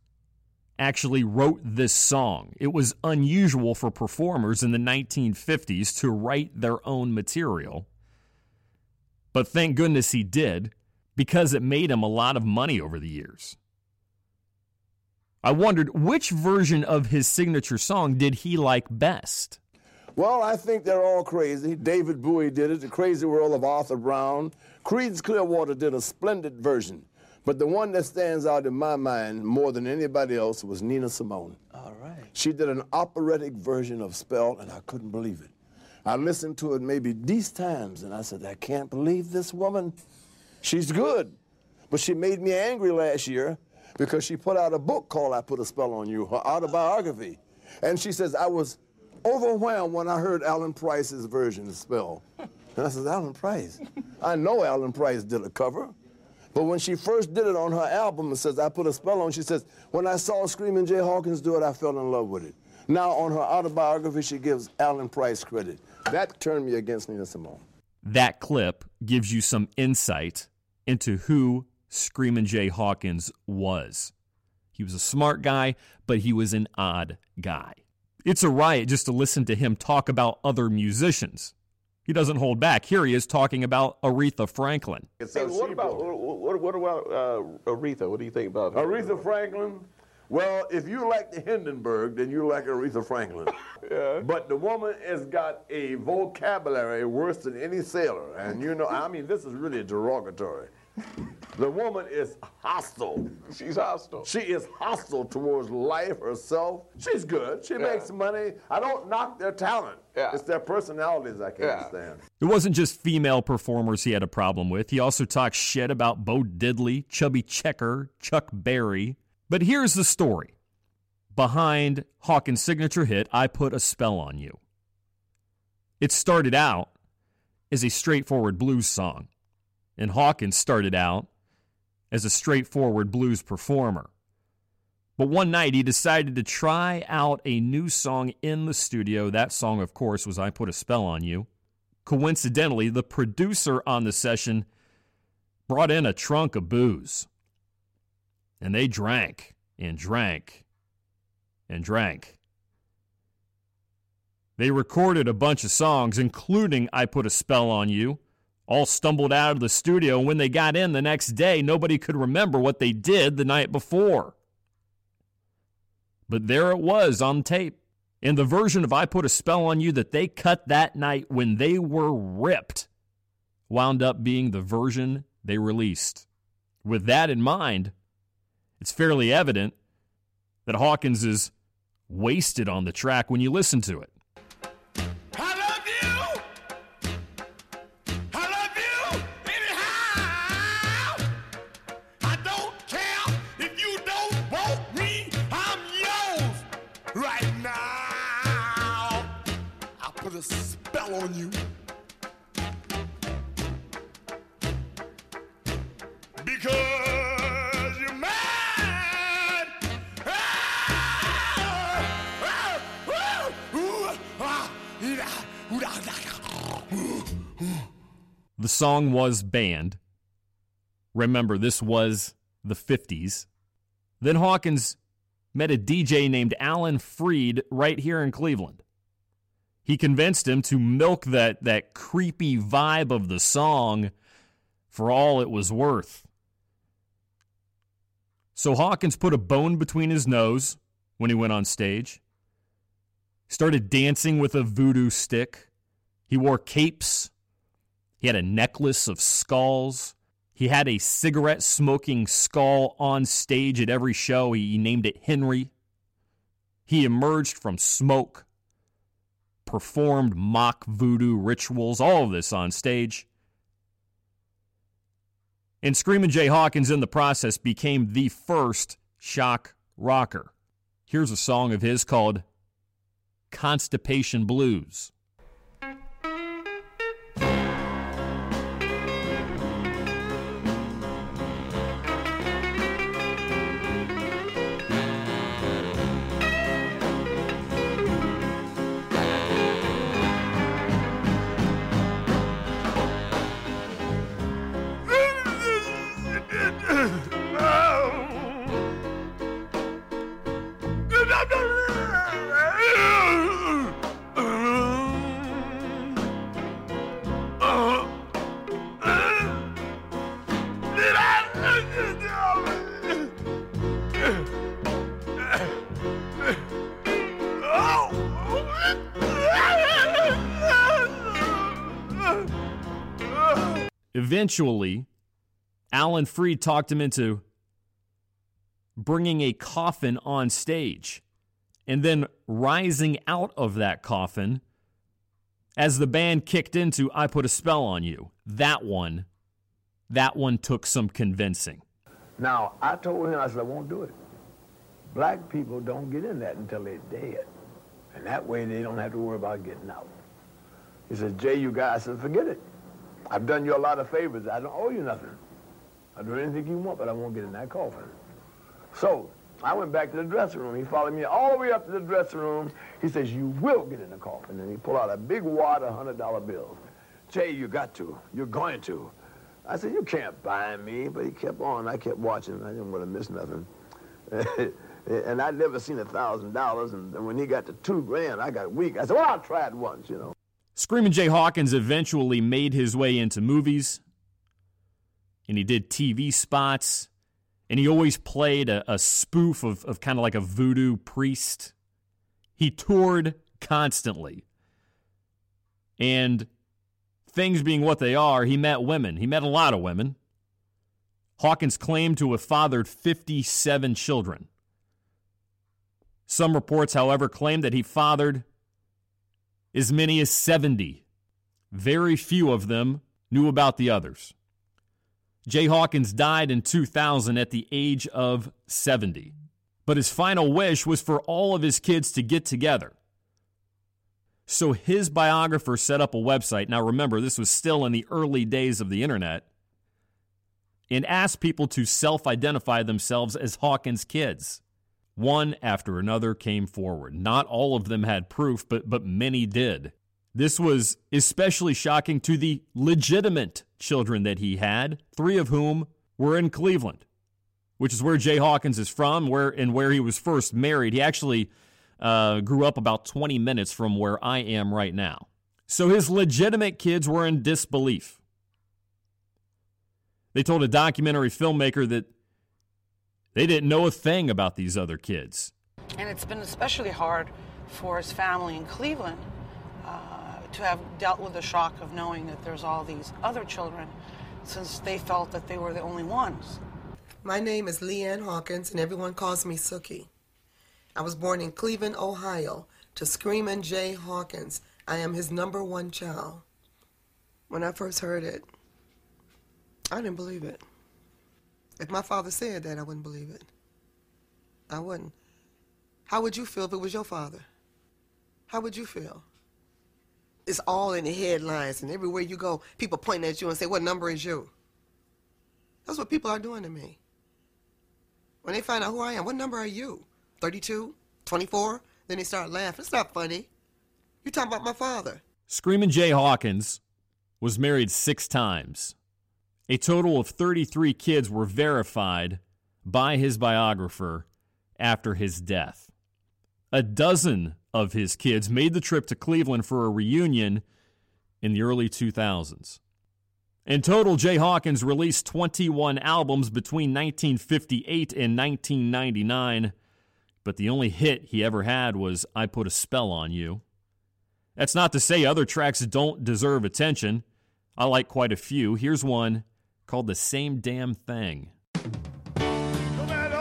actually wrote this song. It was unusual for performers in the 1950s to write their own material. But thank goodness he did because it made him a lot of money over the years. I wondered which version of his signature song did he like best? Well, I think they're all crazy. David Bowie did it, The Crazy World of Arthur Brown. Creedence Clearwater did a splendid version. But the one that stands out in my mind more than anybody else was Nina Simone. All right. She did an operatic version of Spell, and I couldn't believe it. I listened to it maybe these times, and I said, I can't believe this woman. She's good. But she made me angry last year because she put out a book called I Put a Spell on You, her autobiography. And she says, I was overwhelmed when I heard Alan Price's version of Spell. And I said, Alan Price? I know Alan Price did a cover. But when she first did it on her album, it says, I put a spell on, she says, when I saw Screaming Jay Hawkins do it, I fell in love with it. Now on her autobiography, she gives Alan Price credit. That turned me against Nina Simone. That clip gives you some insight into who Screamin' Jay Hawkins was. He was a smart guy, but he was an odd guy. It's a riot just to listen to him talk about other musicians. He doesn't hold back. Here he is talking about Aretha Franklin. Hey, what about what, what about uh, Aretha? What do you think about her? Aretha Franklin? Well, if you like the Hindenburg, then you like Aretha Franklin. yeah. But the woman has got a vocabulary worse than any sailor. And you know, I mean, this is really derogatory. The woman is hostile. She's hostile. She is hostile towards life herself. She's good. She Yeah. makes money. I don't knock their talent. Yeah. It's their personalities I can't Yeah. stand. It wasn't just female performers he had a problem with. He also talked shit about Bo Diddley, Chubby Checker, Chuck Berry. But here's the story behind Hawkins' signature hit, I Put a Spell on You. It started out as a straightforward blues song, and Hawkins started out as a straightforward blues performer. But one night he decided to try out a new song in the studio. That song, of course, was I Put a Spell on You. Coincidentally, the producer on the session brought in a trunk of booze. And they drank and drank and drank. They recorded a bunch of songs, including I Put a Spell on You, all stumbled out of the studio. And when they got in the next day, nobody could remember what they did the night before. But there it was on tape. In the version of I Put a Spell on You that they cut that night when they were ripped, wound up being the version they released. With that in mind, it's fairly evident that Hawkins is wasted on the track when you listen to it. A spell on you. Because you're mine. Ah, ah, ah. The song was banned. Remember, this was the 50s. Then Hawkins met a DJ named Alan Freed right here in Cleveland. He convinced him to milk that, that creepy vibe of the song for all it was worth. So Hawkins put a bone between his nose when he went on stage, started dancing with a voodoo stick. He wore capes. He had a necklace of skulls. He had a cigarette smoking skull on stage at every show. He named it Henry. He emerged from smoke, performed mock voodoo rituals, all of this on stage. And Screamin' Jay Hawkins, in the process, became the first shock rocker. Here's a song of his called Constipation Blues. Eventually, Alan Freed talked him into bringing a coffin on stage and then rising out of that coffin as the band kicked into I Put a Spell on You. That one, that one took some convincing. Now, I told him, I said, I won't do it. Black people don't get in that until they're dead. And that way they don't have to worry about getting out. He said, Jay, you guys, I said, forget it. I've done you a lot of favors. I don't owe you nothing. I'll do anything you want, but I won't get in that coffin. So I went back to the dressing room. He followed me all the way up to the dressing room. He says, you will get in the coffin. And he pulled out a big wad of $100 bills. Jay, you got to. You're going to. I said, you can't buy me. But he kept on. I kept watching. I didn't want to miss nothing. and I'd never seen a $1,000. And when he got to two grand, I got weak. I said, well, I'll try it once, you know. Screaming Jay Hawkins eventually made his way into movies, and he did TV spots, and he always played a, a spoof of, of kind of like a voodoo priest. He toured constantly. And things being what they are, he met women. He met a lot of women. Hawkins claimed to have fathered 57 children. Some reports, however, claim that he fathered as many as 70. Very few of them knew about the others. Jay Hawkins died in 2000 at the age of 70. But his final wish was for all of his kids to get together. So his biographer set up a website. Now remember, this was still in the early days of the internet. And asked people to self identify themselves as Hawkins' kids. One after another came forward. Not all of them had proof, but, but many did. This was especially shocking to the legitimate children that he had, three of whom were in Cleveland, which is where Jay Hawkins is from, where and where he was first married. He actually uh, grew up about 20 minutes from where I am right now. So his legitimate kids were in disbelief. They told a documentary filmmaker that they didn't know a thing about these other kids. And it's been especially hard for his family in Cleveland uh, to have dealt with the shock of knowing that there's all these other children since they felt that they were the only ones. My name is Leanne Hawkins, and everyone calls me Sookie. I was born in Cleveland, Ohio, to Screamin' Jay Hawkins. I am his number one child. When I first heard it, I didn't believe it. If my father said that, I wouldn't believe it. I wouldn't. How would you feel if it was your father? How would you feel? It's all in the headlines, and everywhere you go, people pointing at you and say, What number is you? That's what people are doing to me. When they find out who I am, what number are you? 32? 24? Then they start laughing. It's not funny. You're talking about my father. Screaming Jay Hawkins was married six times. A total of 33 kids were verified by his biographer after his death. A dozen of his kids made the trip to Cleveland for a reunion in the early 2000s. In total, Jay Hawkins released 21 albums between 1958 and 1999, but the only hit he ever had was I Put a Spell on You. That's not to say other tracks don't deserve attention. I like quite a few. Here's one called The Same Damn Thing. No matter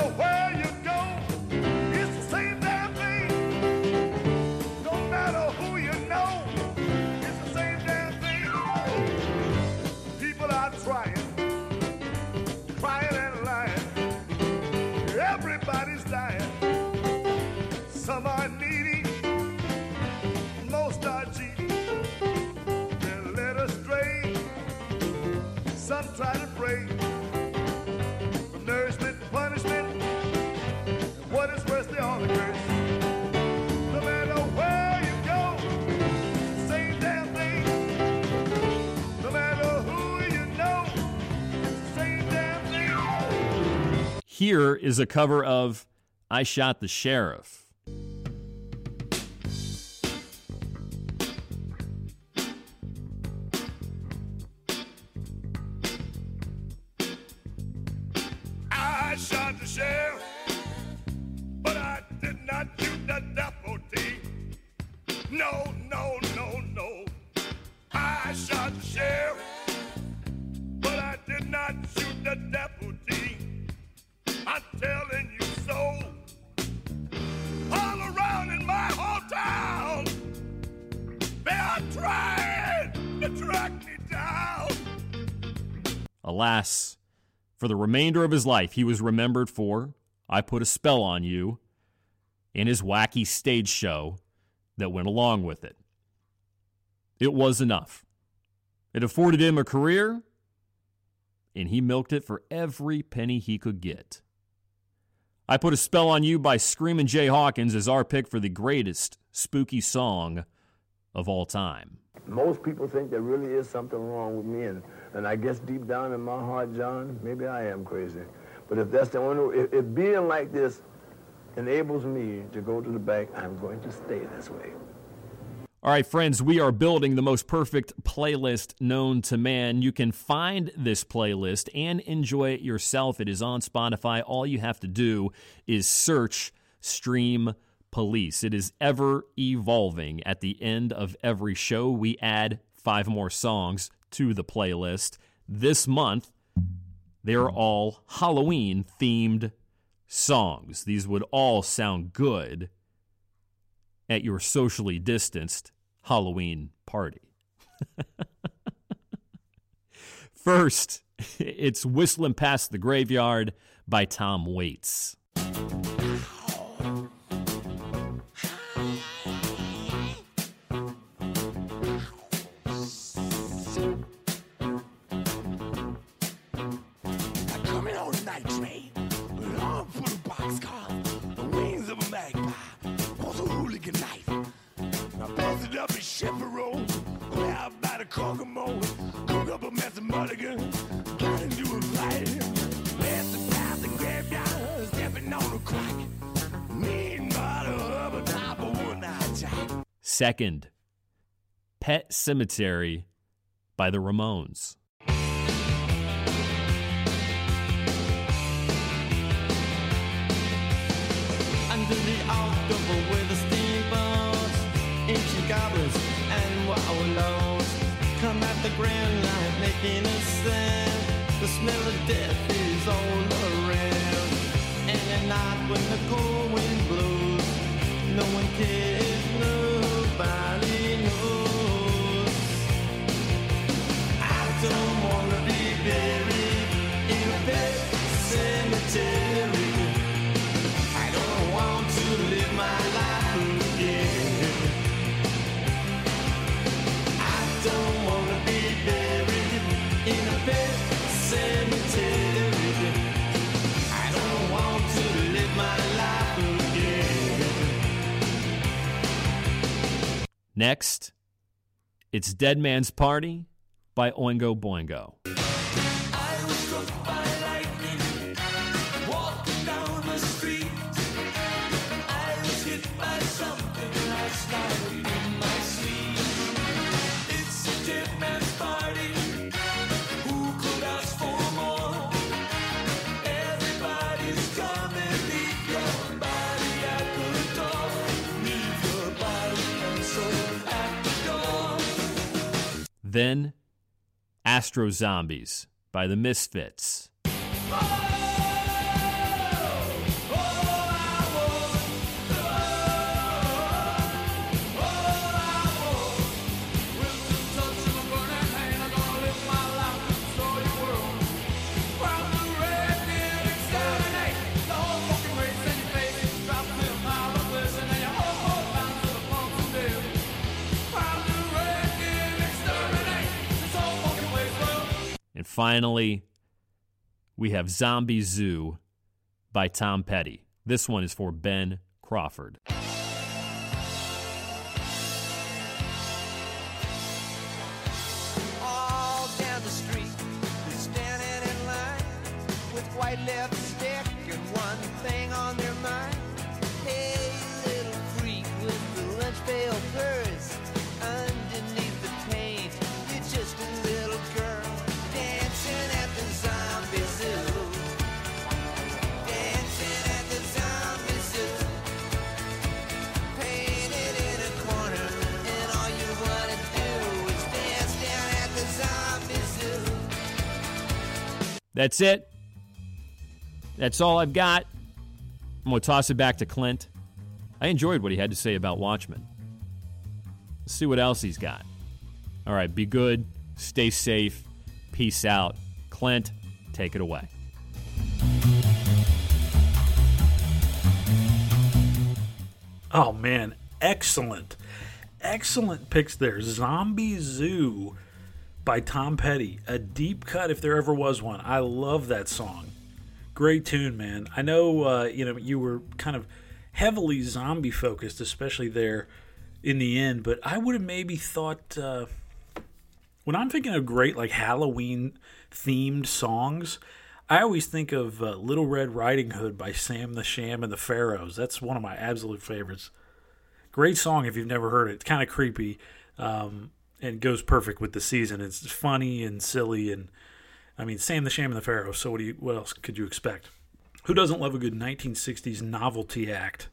Here is a cover of I Shot the Sheriff. Remainder of his life, he was remembered for I Put a Spell on You and his wacky stage show that went along with it. It was enough. It afforded him a career, and he milked it for every penny he could get. I Put a Spell on You by Screamin' Jay Hawkins is our pick for the greatest spooky song of all time. Most people think there really is something wrong with me, and, and I guess deep down in my heart, John, maybe I am crazy. But if that's the only, if, if being like this enables me to go to the bank, I'm going to stay this way. All right, friends, we are building the most perfect playlist known to man. You can find this playlist and enjoy it yourself. It is on Spotify. All you have to do is search Stream Police. It is ever evolving. At the end of every show, we add five more songs to the playlist. This month, they're all Halloween themed songs. These would all sound good at your socially distanced Halloween party. First, it's Whistling Past the Graveyard by Tom Waits. Kokomo, cook up a mess of mulligan, into a. Pass the graveyard, stepping on crack. Meanwhile, up a top of one. Second, Pet Sematary by the Ramones. Under the with and at the grand light making a sound. The smell of death is all around. And at night when the cold wind blows, no one cares, nobody Next, it's Dead Man's Party by Oingo Boingo. Then, Astro Zombies by the Misfits. Finally, we have Zombie Zoo by Tom Petty. This one is for Ben Crawford. That's it. That's all I've got. I'm going to toss it back to Clint. I enjoyed what he had to say about Watchmen. Let's see what else he's got. All right, be good, stay safe, peace out. Clint, take it away. Oh man, excellent. Excellent picks there. Zombie Zoo by Tom Petty. A deep cut if there ever was one. I love that song. Great tune, man. I know uh, you know you were kind of heavily zombie focused, especially there in the end, but I would have maybe thought uh, when I'm thinking of great like Halloween themed songs, I always think of uh, Little Red Riding Hood by Sam the Sham and the Pharaohs. That's one of my absolute favorites. Great song if you've never heard it. It's kind of creepy um, and goes perfect with the season. It's funny and silly and I mean Sam the Sham and the Pharaoh. So what do you what else could you expect? Who doesn't love a good 1960s novelty act?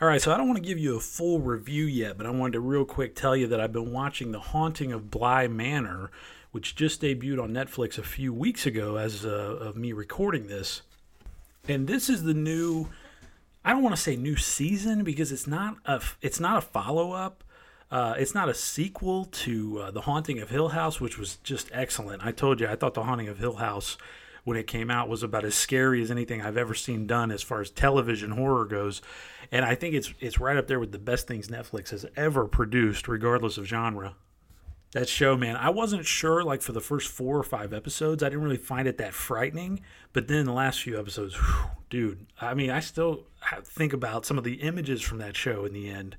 All right, so I don't want to give you a full review yet, but I wanted to real quick tell you that I've been watching The Haunting of Bly Manor, which just debuted on Netflix a few weeks ago as uh, of me recording this. And this is the new I don't want to say new season because it's not a it's not a follow up. Uh, it's not a sequel to uh, The Haunting of Hill House, which was just excellent. I told you I thought The Haunting of Hill House when it came out was about as scary as anything I've ever seen done as far as television horror goes, and I think it's it's right up there with the best things Netflix has ever produced, regardless of genre. That show, man, I wasn't sure like for the first four or five episodes, I didn't really find it that frightening, but then the last few episodes, whew, dude, I mean, I still think about some of the images from that show in the end.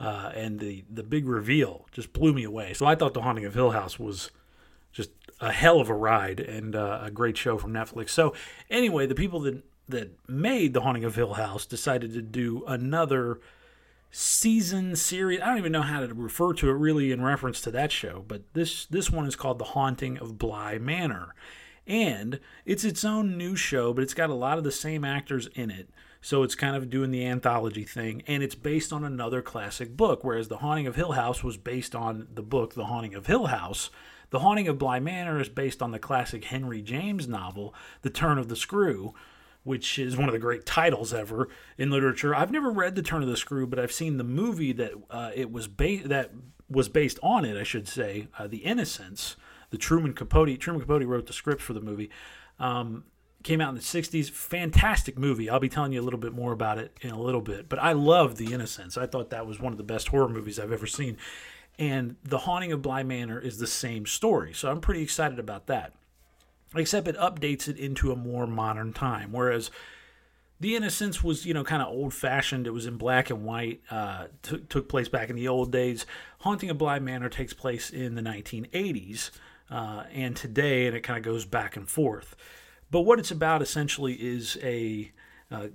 Uh, and the the big reveal just blew me away. So I thought The Haunting of Hill House was just a hell of a ride and uh, a great show from Netflix. So anyway, the people that that made The Haunting of Hill House decided to do another season series. I don't even know how to refer to it really in reference to that show, but this this one is called The Haunting of Bly Manor. And it's its own new show, but it's got a lot of the same actors in it. So it's kind of doing the anthology thing, and it's based on another classic book, whereas The Haunting of Hill House was based on the book The Haunting of Hill House. The Haunting of Bly Manor is based on the classic Henry James novel, The Turn of the Screw, which is one of the great titles ever in literature. I've never read The Turn of the Screw, but I've seen the movie that uh, it was that was based on it. I should say, uh, The Innocents. The Truman Capote. Truman Capote wrote the script for the movie. Um, came out in the 60s. Fantastic movie. I'll be telling you a little bit more about it in a little bit. But I love The Innocents. I thought that was one of the best horror movies I've ever seen. And The Haunting of Bly Manor is the same story. So I'm pretty excited about that. Except it updates it into a more modern time. Whereas The Innocents was, you know, kind of old fashioned. It was in black and white, uh, t- took place back in the old days. Haunting of Bly Manor takes place in the 1980s uh, and today, and it kind of goes back and forth. But what it's about essentially is a uh,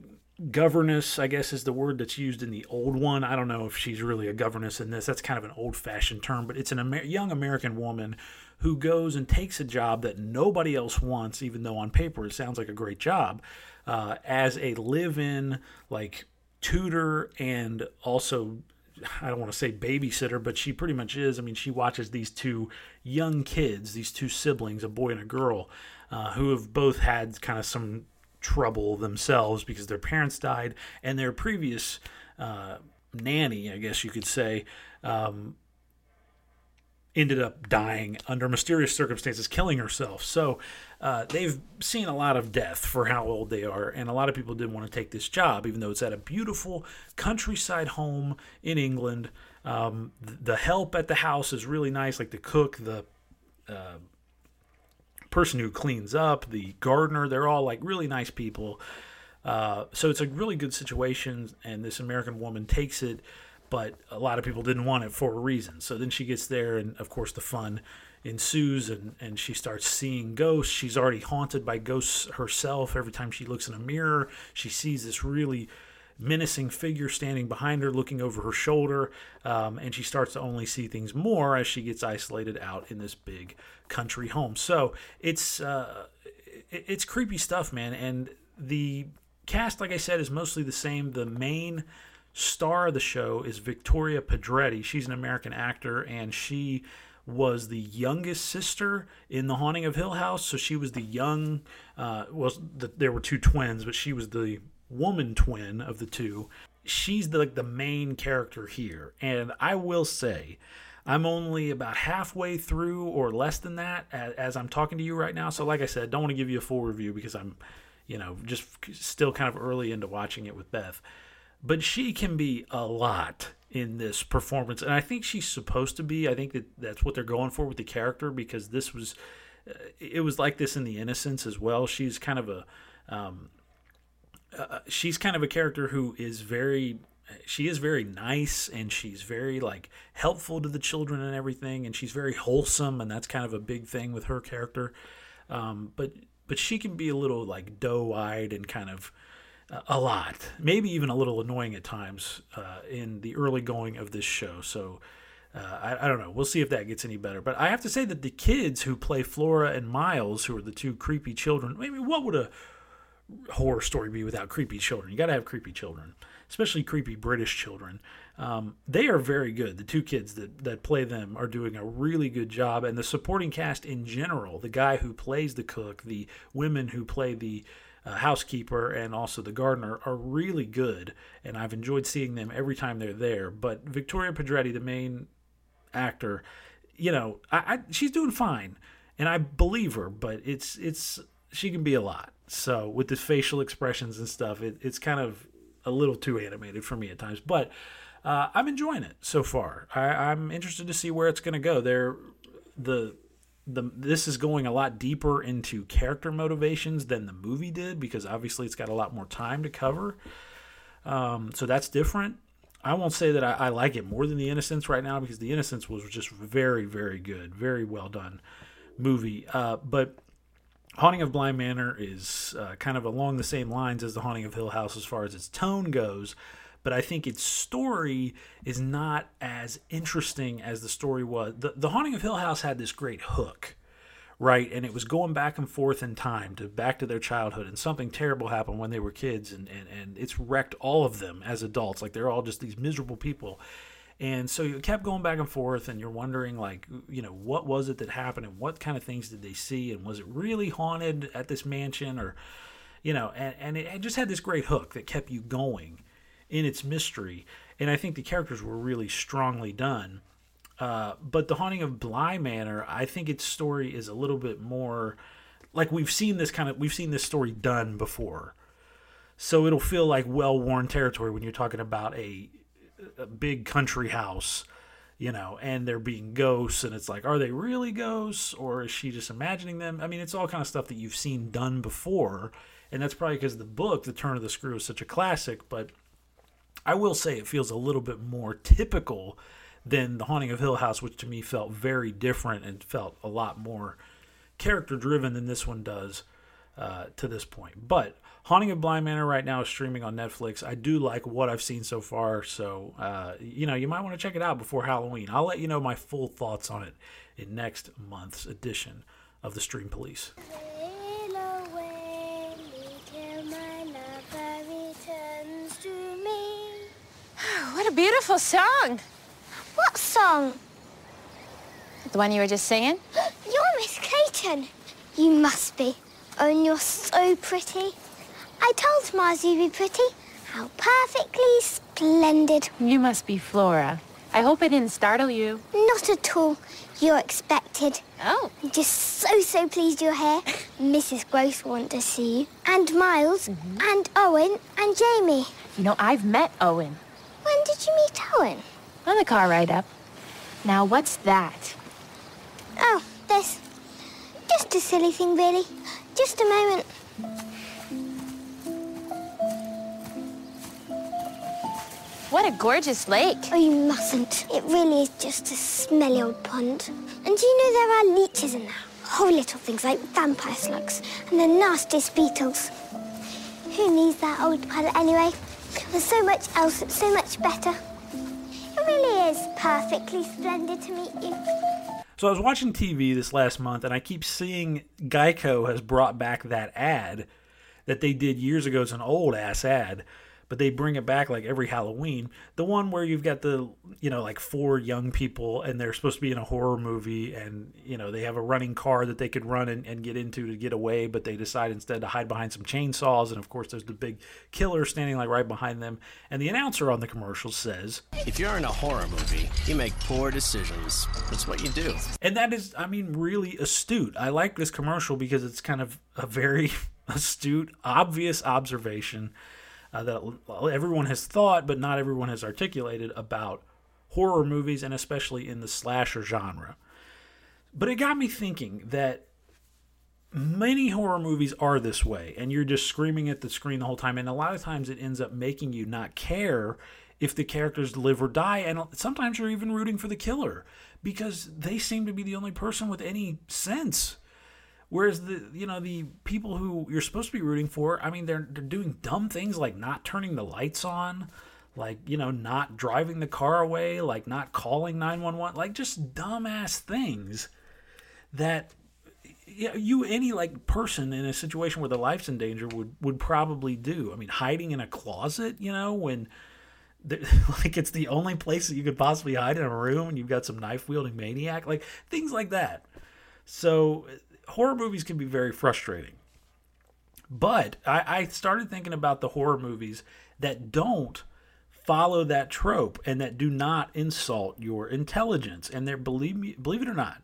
governess, I guess is the word that's used in the old one. I don't know if she's really a governess in this. That's kind of an old fashioned term, but it's an Amer- young American woman who goes and takes a job that nobody else wants, even though on paper it sounds like a great job, uh, as a live in, like, tutor and also I don't want to say babysitter, but she pretty much is. I mean, she watches these two young kids, these two siblings, a boy and a girl, uh, who have both had kind of some trouble themselves because their parents died and their previous uh, nanny, I guess you could say, um, ended up dying under mysterious circumstances, killing herself. So uh, they've seen a lot of death for how old they are, and a lot of people didn't want to take this job, even though it's at a beautiful countryside home in England. Um, the help at the house is really nice, like the cook, the uh, person who cleans up, the gardener. They're all like really nice people. Uh, so it's a really good situation, and this American woman takes it but a lot of people didn't want it for a reason. So then she gets there, and of course, the fun ensues, and, and she starts seeing ghosts. She's already haunted by ghosts herself. Every time she looks in a mirror, she sees this really menacing figure standing behind her, looking over her shoulder, um, and she starts to only see things more as she gets isolated out in this big country home. So it's uh, it's creepy stuff, man, and the cast, like I said, is mostly the same. The main star of the show is Victoria Pedretti. She's an American actor, and she was the youngest sister in The Haunting of Hill House. So she was the young, uh, well, the, there were two twins, but she was the woman twin of the two. She's the, like the main character here, and I will say, I'm only about halfway through or less than that as, as I'm talking to you right now. So, like I said, don't want to give you a full review because I'm, you know, just still kind of early into watching it with Beth. But she can be a lot in this performance, and I think she's supposed to be. I think that that's what they're going for with the character because this was, uh, it was like this in The Innocents as well. She's kind of a, um, she's kind of a character who is very she is very nice and she's very like helpful to the children and everything and she's very wholesome and that's kind of a big thing with her character um, but but she can be a little like doe-eyed and kind of uh, a lot maybe even a little annoying at times uh, in the early going of this show so uh, I, I don't know. We'll see if that gets any better. But I have to say that the kids who play Flora and Miles, who are the two creepy children, mean, what would a horror story be without creepy children? You got to have creepy children especially creepy British children. Um, they are very good. The two kids that, that play them are doing a really good job, and the supporting cast in general the guy who plays the cook, the women who play the uh, housekeeper, and also the gardener are really good, and I've enjoyed seeing them every time they're there. But Victoria Pedretti, the main actor, you know, I, I, she's doing fine, and I believe her, but it's it's she can be a lot. So with the facial expressions and stuff, it, it's kind of a little too animated for me at times, but uh, I'm enjoying it so far. I, am interested to see where it's going to go. There, the the this is going a lot deeper into character motivations than the movie did because obviously it's got a lot more time to cover. Um, so that's different. I won't say that I, I, like it more than The Innocents right now because The Innocents was just very, very good, very well done movie. Uh, but Haunting of Bly Manor is uh, kind of along the same lines as The Haunting of Hill House as far as its tone goes, but I think its story is not as interesting as the story was. The, the Haunting of Hill House had this great hook, right? And it was going back and forth in time to back to their childhood, and something terrible happened when they were kids, and, and, and it's wrecked all of them as adults. Like they're all just these miserable people. And so you kept going back and forth, and you're wondering, like, you know, what was it that happened, and what kind of things did they see, and was it really haunted at this mansion, or, you know, and, and it just had this great hook that kept you going in its mystery. And I think the characters were really strongly done. Uh, but the haunting of Bly Manor, I think its story is a little bit more like we've seen this kind of we've seen this story done before. So it'll feel like well-worn territory when you're talking about a a big country house, you know, and there being ghosts, and it's like, are they really ghosts, or is she just imagining them? I mean, it's all kind of stuff that you've seen done before, and that's probably because the book, The Turn of the Screw, is such a classic. But I will say it feels a little bit more typical than The Haunting of Hill House, which to me felt very different and felt a lot more character driven than this one does uh, to this point. But Haunting of Bly Manor right now is streaming on Netflix. I do like what I've seen so far, so uh, you know you might want to check it out before Halloween. I'll let you know my full thoughts on it in next month's edition of the Stream Police. What a beautiful song. What song? The one you were just singing? You're Miss Clayton. You must be. Oh, and you're so pretty. I told Mars you'd be pretty. How perfectly splendid. You must be Flora. I hope I didn't startle you. Not at all. You're expected. Oh. I'm just so, so pleased you're here. Mrs. Grose want to see you. And Miles. Mm -hmm. And Owen. And Jamie. You know, I've met Owen. When did you meet Owen? On the car ride up. Now, what's that? Oh, this. Just a silly thing, really. Just a moment. What a gorgeous lake. Oh, you mustn't. It really is just a smelly old pond. And do you know there are leeches in there? Whole little things like vampire slugs and the nastiest beetles. Who needs that old pond anyway? There's so much else that's so much better. It really is perfectly splendid to meet you. So I was watching TV this last month and I keep seeing Geico has brought back that ad that they did years ago. It's an old ass ad but they bring it back like every Halloween. The one where you've got the, you know, like four young people and they're supposed to be in a horror movie and, you know, they have a running car that they could run and, and get into to get away, but they decide instead to hide behind some chainsaws. And of course, there's the big killer standing like right behind them. And the announcer on the commercial says, If you're in a horror movie, you make poor decisions. That's what you do. And that is, I mean, really astute. I like this commercial because it's kind of a very astute, obvious observation uh, that everyone has thought, but not everyone has articulated about horror movies and especially in the slasher genre. But it got me thinking that many horror movies are this way, and you're just screaming at the screen the whole time, and a lot of times it ends up making you not care if the characters live or die, and sometimes you're even rooting for the killer because they seem to be the only person with any sense. Whereas the you know the people who you're supposed to be rooting for, I mean, they're they're doing dumb things like not turning the lights on, like you know not driving the car away, like not calling nine one one, like just dumbass things that you any like person in a situation where their life's in danger would would probably do. I mean, hiding in a closet, you know, when like it's the only place that you could possibly hide in a room and you've got some knife wielding maniac, like things like that. So horror movies can be very frustrating. But I, I started thinking about the horror movies that don't follow that trope and that do not insult your intelligence. And there, believe me, believe it or not,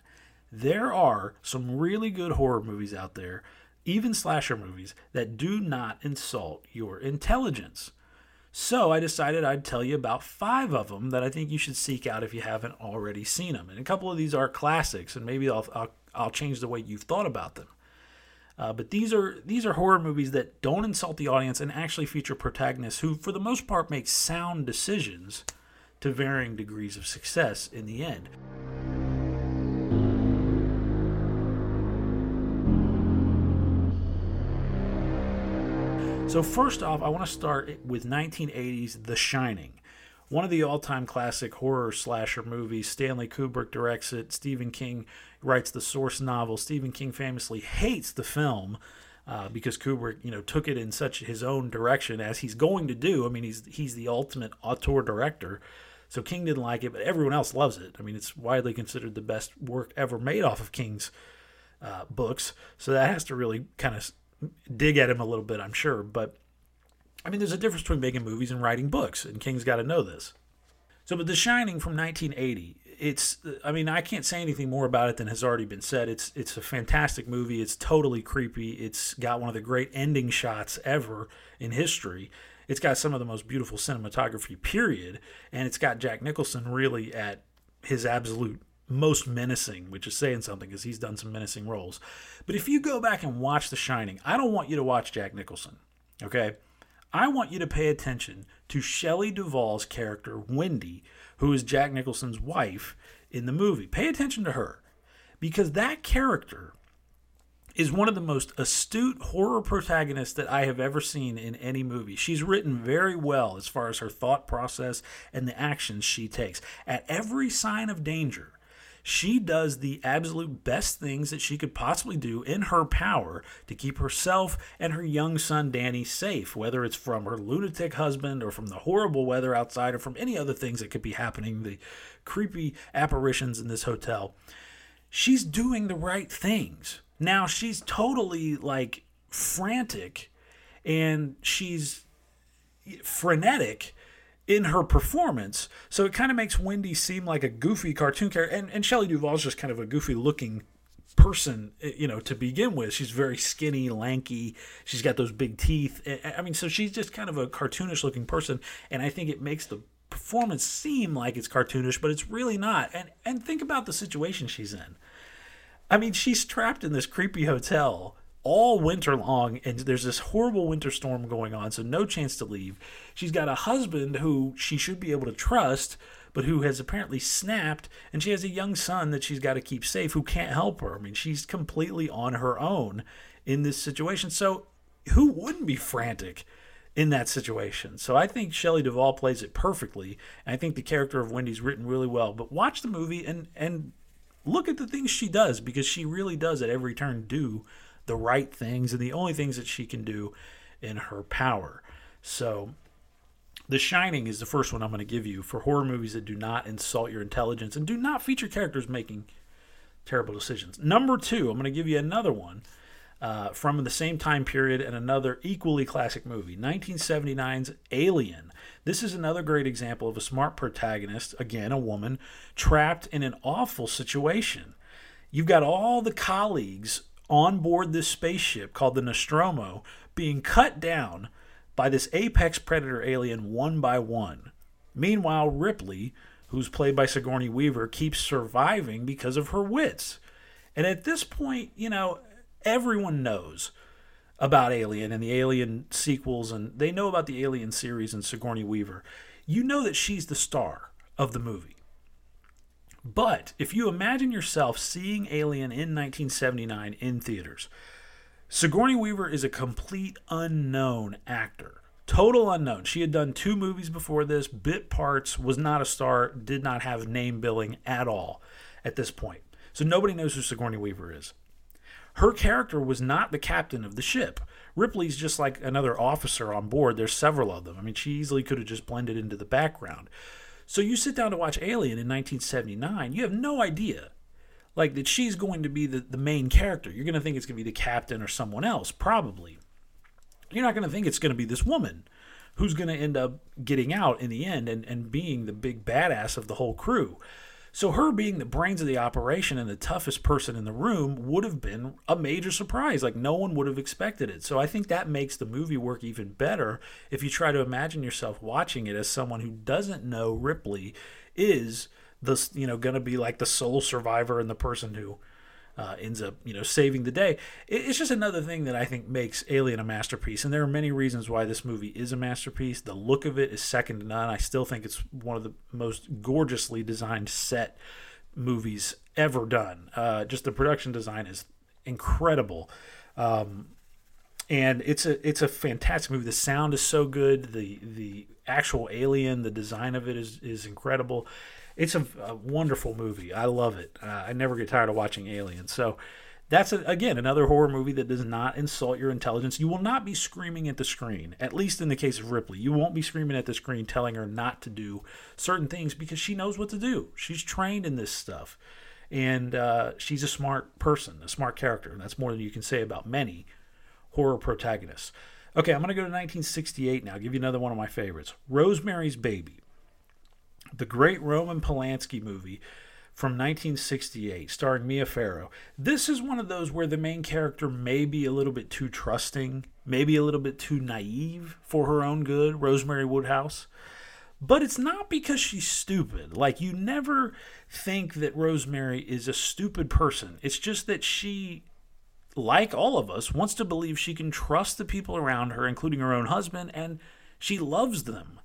there are some really good horror movies out there, even slasher movies, that do not insult your intelligence. So I decided I'd tell you about five of them that I think you should seek out if you haven't already seen them. And a couple of these are classics, and maybe I'll, I'll I'll change the way you've thought about them. Uh, but these are these are horror movies that don't insult the audience and actually feature protagonists who, for the most part, make sound decisions to varying degrees of success in the end. So first off, I want to start with 1980's The Shining one of the all-time classic horror slasher movies. Stanley Kubrick directs it. Stephen King writes the source novel. Stephen King famously hates the film uh, because Kubrick, you know, took it in such his own direction as he's going to do. I mean, he's he's the ultimate auteur director. So King didn't like it, but everyone else loves it. I mean, it's widely considered the best work ever made off of King's uh, books. So that has to really kind of dig at him a little bit, I'm sure. But I mean, there's a difference between making movies and writing books, and King's got to know this. So, but The Shining from 1980, it's, I mean, I can't say anything more about it than has already been said. It's, it's a fantastic movie. It's totally creepy. It's got one of the great ending shots ever in history. It's got some of the most beautiful cinematography, period. And it's got Jack Nicholson really at his absolute most menacing, which is saying something because he's done some menacing roles. But if you go back and watch The Shining, I don't want you to watch Jack Nicholson, okay? I want you to pay attention to Shelley Duvall's character, Wendy, who is Jack Nicholson's wife in the movie. Pay attention to her because that character is one of the most astute horror protagonists that I have ever seen in any movie. She's written very well as far as her thought process and the actions she takes. At every sign of danger, she does the absolute best things that she could possibly do in her power to keep herself and her young son Danny safe, whether it's from her lunatic husband or from the horrible weather outside or from any other things that could be happening, the creepy apparitions in this hotel. She's doing the right things. Now, she's totally like frantic and she's frenetic in her performance. So it kind of makes Wendy seem like a goofy cartoon character. And, and Shelley Duvall's just kind of a goofy looking person, eh, you know, to begin with. She's very skinny, lanky. She's got those big teeth. Eh, eh, I mean, so she's just kind of a cartoonish looking person. And I think it makes the performance seem like it's cartoonish, but it's really not. And and think about the situation she's in. I mean, she's trapped in this creepy hotel all winter long and there's this horrible winter storm going on so no chance to leave. She's got a husband who she should be able to trust but who has apparently snapped and she has a young son that she's got to keep safe who can't help her. I mean she's completely on her own in this situation. So who wouldn't be frantic in that situation? So i think shelley duvall plays it perfectly. And i think the character of wendy's written really well but watch the movie and and look at the things she does because she really does at every turn do the right things and the only things that she can do in her power. So The Shining is the first one I'm going to give you for horror movies that do not insult your intelligence and do not feature characters making terrible decisions. Number two, I'm going to give you another one uh, from the same time period and another equally classic movie 1979's Alien. This is another great example of a smart protagonist, again, a woman, trapped in an awful situation. You've got all the colleagues on board this spaceship called the Nostromo being cut down by this apex predator alien one by one. Meanwhile, Ripley, who's played by Sigourney Weaver, keeps surviving because of her wits. And at this point, you know, everyone knows about Alien and the Alien sequels, and they know about the Alien series and Sigourney Weaver. You know that she's the star of the movie. But if you imagine yourself seeing Alien in 1979 in theaters, Sigourney Weaver is a complete unknown actor. Total unknown. She had done two movies before this, bit parts, was not a star, did not have name billing at all at this point. So nobody knows who Sigourney Weaver is. Her character was not the captain of the ship. Ripley's just like another officer on board. There's several of them. I mean, she easily could have just blended into the background. So you sit down to watch Alien in 1979, you have no idea like that she's going to be the, the main character. You're going to think it's going to be the captain or someone else, probably. You're not going to think it's going to be this woman who's going to end up getting out in the end and, and being the big badass of the whole crew. So, her being the brains of the operation and the toughest person in the room would have been a major surprise. Like, no one would have expected it. So, I think that makes the movie work even better if you try to imagine yourself watching it as someone who doesn't know Ripley is the you know going to be like the sole survivor and the person who uh, ends up you know saving the day. It's just another thing that I think makes Alien a masterpiece, and there are many reasons why this movie is a masterpiece. The look of it is second to none. I still think it's one of the most gorgeously designed set movies ever done. Uh, just the production design is incredible. Um, and it's a it's a fantastic movie. The sound is so good. The the actual alien, the design of it is is incredible it's a, a wonderful movie. I love it. Uh, I never get tired of watching Alien. So that's a, again another horror movie that does not insult your intelligence. You will not be screaming at the screen, at least in the case of Ripley. You won't be screaming at the screen telling her not to do certain things because she knows what to do. She's trained in this stuff, and uh, she's a smart person, a smart character. And That's more than you can say about many horror protagonists. Okay, I'm going to go to 1968 now. I'll give you another one of my favorites Rosemary's Baby the great Roman Polanski movie from 1968, starring Mia Farrow. This is one of those where the main character may be a little bit too trusting, maybe a little bit too naive for her own good, Rosemary Woodhouse. But it's not because she's stupid. Like, you never think that Rosemary is a stupid person. It's just that she, like all of us, wants to believe she can trust the people around her, including her own husband, and she loves them.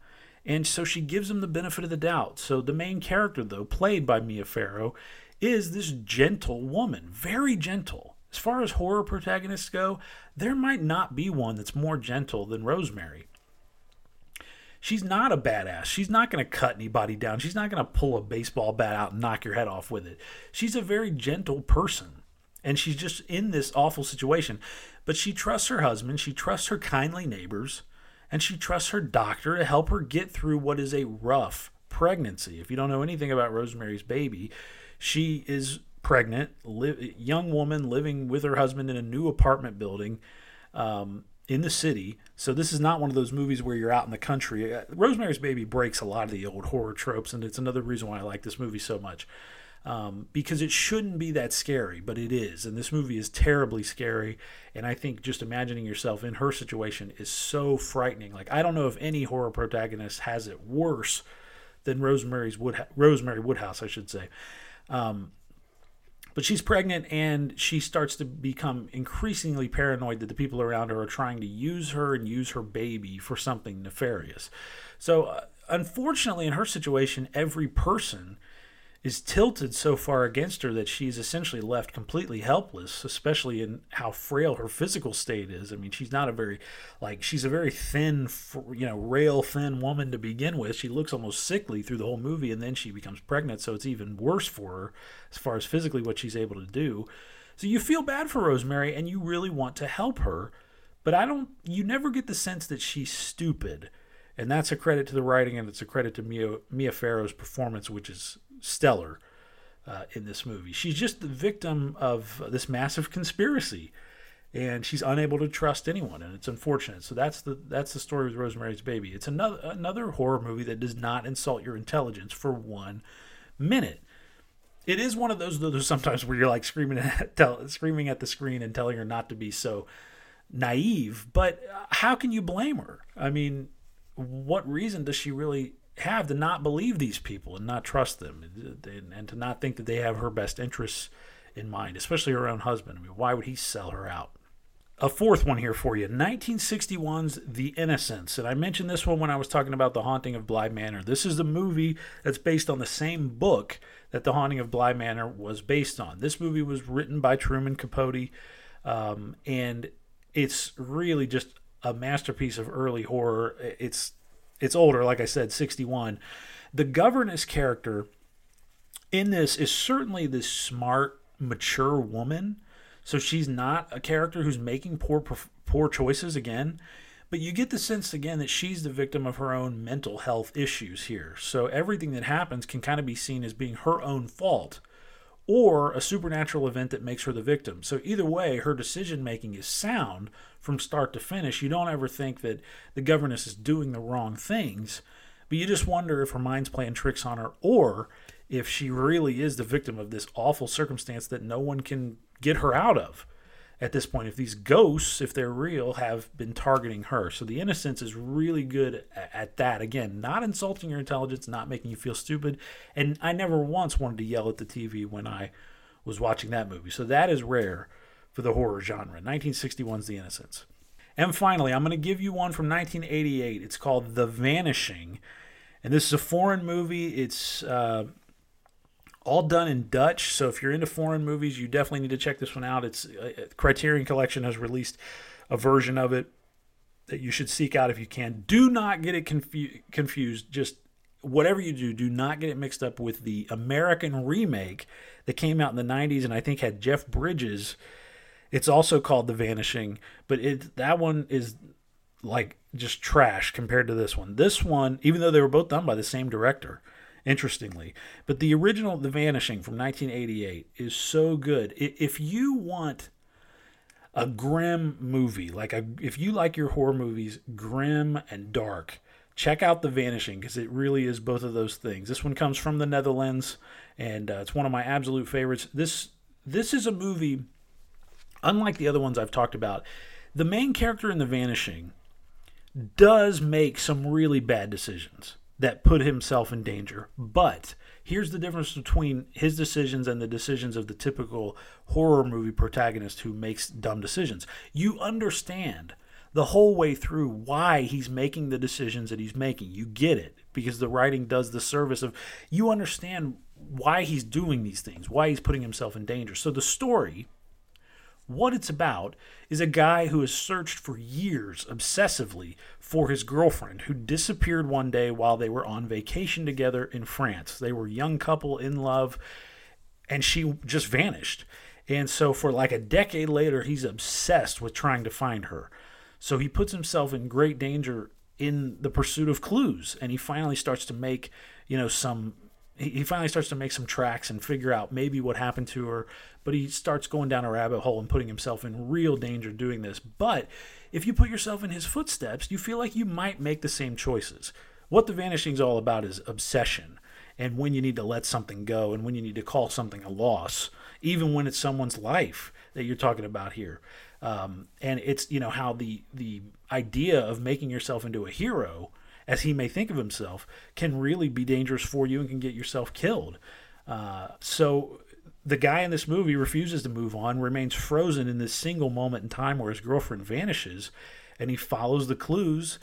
And so she gives him the benefit of the doubt. So the main character, though, played by Mia Farrow, is this gentle woman, very gentle. As far as horror protagonists go, there might not be one that's more gentle than Rosemary. She's not a badass. She's not going to cut anybody down. She's not going to pull a baseball bat out and knock your head off with it. She's a very gentle person. And she's just in this awful situation. But she trusts her husband. She trusts her kindly neighbors and she trusts her doctor to help her get through what is a rough pregnancy. If you don't know anything about Rosemary's baby, she is pregnant, li- young woman living with her husband in a new apartment building um, in the city. So this is not one of those movies where you're out in the country. Uh, Rosemary's Baby breaks a lot of the old horror tropes, and it's another reason why I like this movie so much um, because it shouldn't be that scary, but it is. And this movie is terribly scary. And I think just imagining yourself in her situation is so frightening. Like, I don't know if any horror protagonist has it worse than Rosemary's Wood- Rosemary Woodhouse, I should say. Um, but she's pregnant and she starts to become increasingly paranoid that the people around her are trying to use her and use her baby for something nefarious. So, uh, unfortunately, in her situation, every person is tilted so far against her that she's essentially left completely helpless, especially in how frail her physical state is. I mean, she's not a very, like, she's a very thin, you know, rail thin woman to begin with. She looks almost sickly through the whole movie, and then she becomes pregnant, so it's even worse for her as far as physically what she's able to do. So you feel bad for Rosemary, and you really want to help her, but I don't, you never get the sense that she's stupid And that's a credit to the writing and it's a credit to Mia, Mia Farrow's performance, which is stellar uh, in this movie. She's just the victim of this massive conspiracy and she's unable to trust anyone and it's unfortunate. So that's the that's the story with Rosemary's Baby. It's another another horror movie that does not insult your intelligence for one minute. It is one of those though sometimes where you're like screaming at tell, screaming at the screen and telling her not to be so naive, but how can you blame her? I mean, what reason does she really have to not believe these people and not trust them and, and to not think that they have her best interests in mind, especially her own husband? I mean, why would he sell her out? A fourth one here for you 1961's The Innocents. And I mentioned this one when I was talking about The Haunting of Bly Manor. This is the movie that's based on the same book that The Haunting of Bly Manor was based on. This movie was written by Truman Capote, um, and it's really just a masterpiece of early horror. It's it's older, like I said, 61. The governess character in this is certainly this smart, mature woman. So she's not a character who's making poor poor choices again, but you get the sense again that she's the victim of her own mental health issues here. So everything that happens can kind of be seen as being her own fault or a supernatural event that makes her the victim. So either way, her decision making is sound from start to finish. You don't ever think that the governess is doing the wrong things, but you just wonder if her mind's playing tricks on her or if she really is the victim of this awful circumstance that no one can get her out of at this point. If these ghosts, if they're real, have been targeting her. So the Innocents is really good at that. Again, not insulting your intelligence, not making you feel stupid. And I never once wanted to yell at the TV when I was watching that movie. So that is rare for the horror genre. 1961's The Innocents. And finally, I'm going to give you one from 1988. It's called The Vanishing. And this is a foreign movie. It's uh, all done in Dutch. So if you're into foreign movies, you definitely need to check this one out. It's uh, Criterion Collection has released a version of it that you should seek out if you can. Do not get it confu- confused. Just whatever you do, do not get it mixed up with the American remake that came out in the 90s and I think had Jeff Bridges it's also called The Vanishing, but it that one is like just trash compared to this one. This one, even though they were both done by the same director, interestingly, but the original The Vanishing from 1988 is so good. If you want a grim movie, like a, if you like your horror movies grim and dark, check out The Vanishing because it really is both of those things. This one comes from the Netherlands, and uh, it's one of my absolute favorites. This this is a movie unlike the other ones I've talked about, the main character in The Vanishing does make some really bad decisions that put himself in danger. But here's the difference between his decisions and the decisions of the typical horror movie protagonist who makes dumb decisions. You understand the whole way through why he's making the decisions that he's making. You get it because the writing does the service of you understand why he's doing these things, why he's putting himself in danger. So the story what it's about is a guy who has searched for years obsessively for his girlfriend who disappeared one day while they were on vacation together in France. They were a young couple in love and she just vanished. And so for like a decade later he's obsessed with trying to find her. So he puts himself in great danger in the pursuit of clues and he finally starts to make, you know, some he finally starts to make some tracks and figure out maybe what happened to her but he starts going down a rabbit hole and putting himself in real danger doing this. But if you put yourself in his footsteps you feel like you might make the same choices. What the vanishing is all about is obsession and when you need to let something go and when you need to call something a loss even when it's someone's life that you're talking about here. Um, and it's you know how the the idea of making yourself into a hero as he may think of himself, can really be dangerous for you and can get yourself killed. Uh, so the guy in this movie refuses to move on, remains frozen in this single moment in time where his girlfriend vanishes, and he follows the clues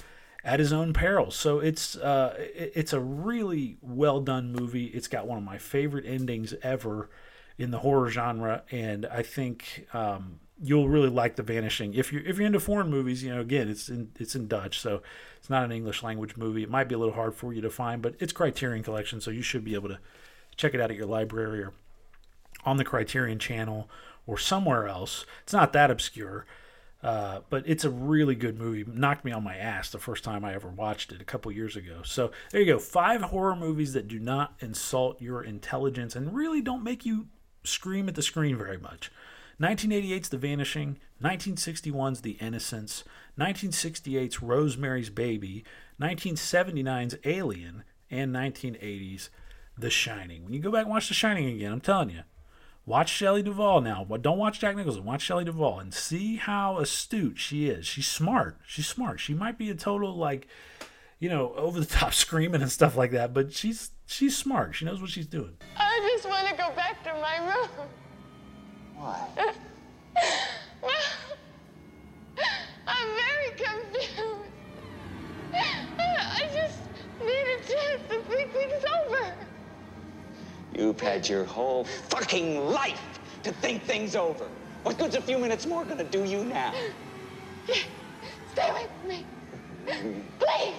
at his own peril. So it's uh, it's a really well done movie. It's got one of my favorite endings ever in the horror genre, and I think um, you'll really like The Vanishing. If you're if you're into foreign movies, you know, again, it's in it's in Dutch, so it's not an English language movie. It might be a little hard for you to find, but it's Criterion Collection, so you should be able to check it out at your library or on the Criterion channel or somewhere else. It's not that obscure. Uh, but it's a really good movie. Knocked me on my ass the first time I ever watched it a couple years ago. So there you go. Five horror movies that do not insult your intelligence and really don't make you scream at the screen very much. 1988's The Vanishing, 1961's The Innocents, 1968's Rosemary's Baby, 1979's Alien, and 1980's The Shining. When you go back and watch The Shining again, I'm telling you, watch Shelley Duvall now. But don't watch Jack Nicholson. Watch Shelley Duvall and see how astute she is. She's smart. She's smart. She might be a total like, you know, over the top screaming and stuff like that, but she's she's smart. She knows what she's doing. I just want to go back to my room. Why? I'm very confused. I just need a chance to think things over. You've had your whole fucking life to think things over. What good's a few minutes more gonna do you now? Stay with me. Please.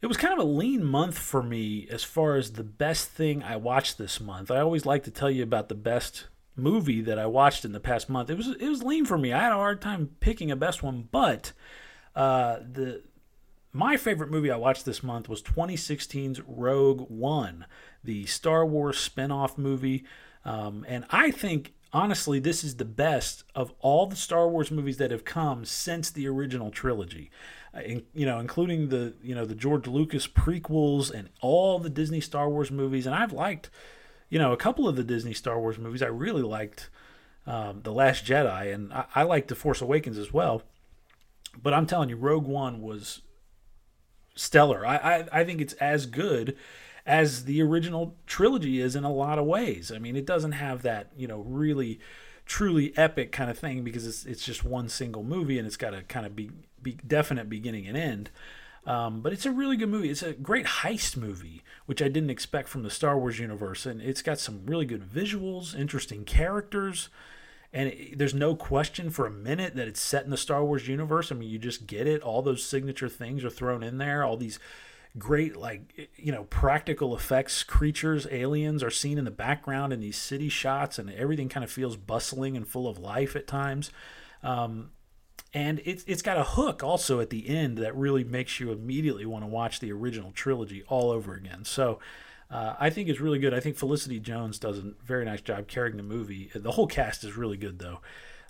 It was kind of a lean month for me as far as the best thing I watched this month. I always like to tell you about the best movie that I watched in the past month. It was it was lean for me. I had a hard time picking a best one, but uh, the my favorite movie I watched this month was 2016's Rogue One, the Star Wars spin-off movie. Um, and I think honestly this is the best of all the Star Wars movies that have come since the original trilogy. Uh, in, you know, including the you know the George Lucas prequels and all the Disney Star Wars movies, and I've liked you know, a couple of the Disney Star Wars movies, I really liked um, The Last Jedi, and I, I liked The Force Awakens as well. But I'm telling you, Rogue One was stellar. I, I, I think it's as good as the original trilogy is in a lot of ways. I mean, it doesn't have that, you know, really truly epic kind of thing because it's it's just one single movie and it's got a kind of be, be definite beginning and end. Um, but it's a really good movie. It's a great heist movie, which I didn't expect from the Star Wars universe. And it's got some really good visuals, interesting characters. And it, there's no question for a minute that it's set in the Star Wars universe. I mean, you just get it. All those signature things are thrown in there. All these great, like, you know, practical effects creatures, aliens are seen in the background in these city shots, and everything kind of feels bustling and full of life at times. Um, and it's it's got a hook also at the end that really makes you immediately want to watch the original trilogy all over again. So uh, I think it's really good. I think Felicity Jones does a very nice job carrying the movie. The whole cast is really good though.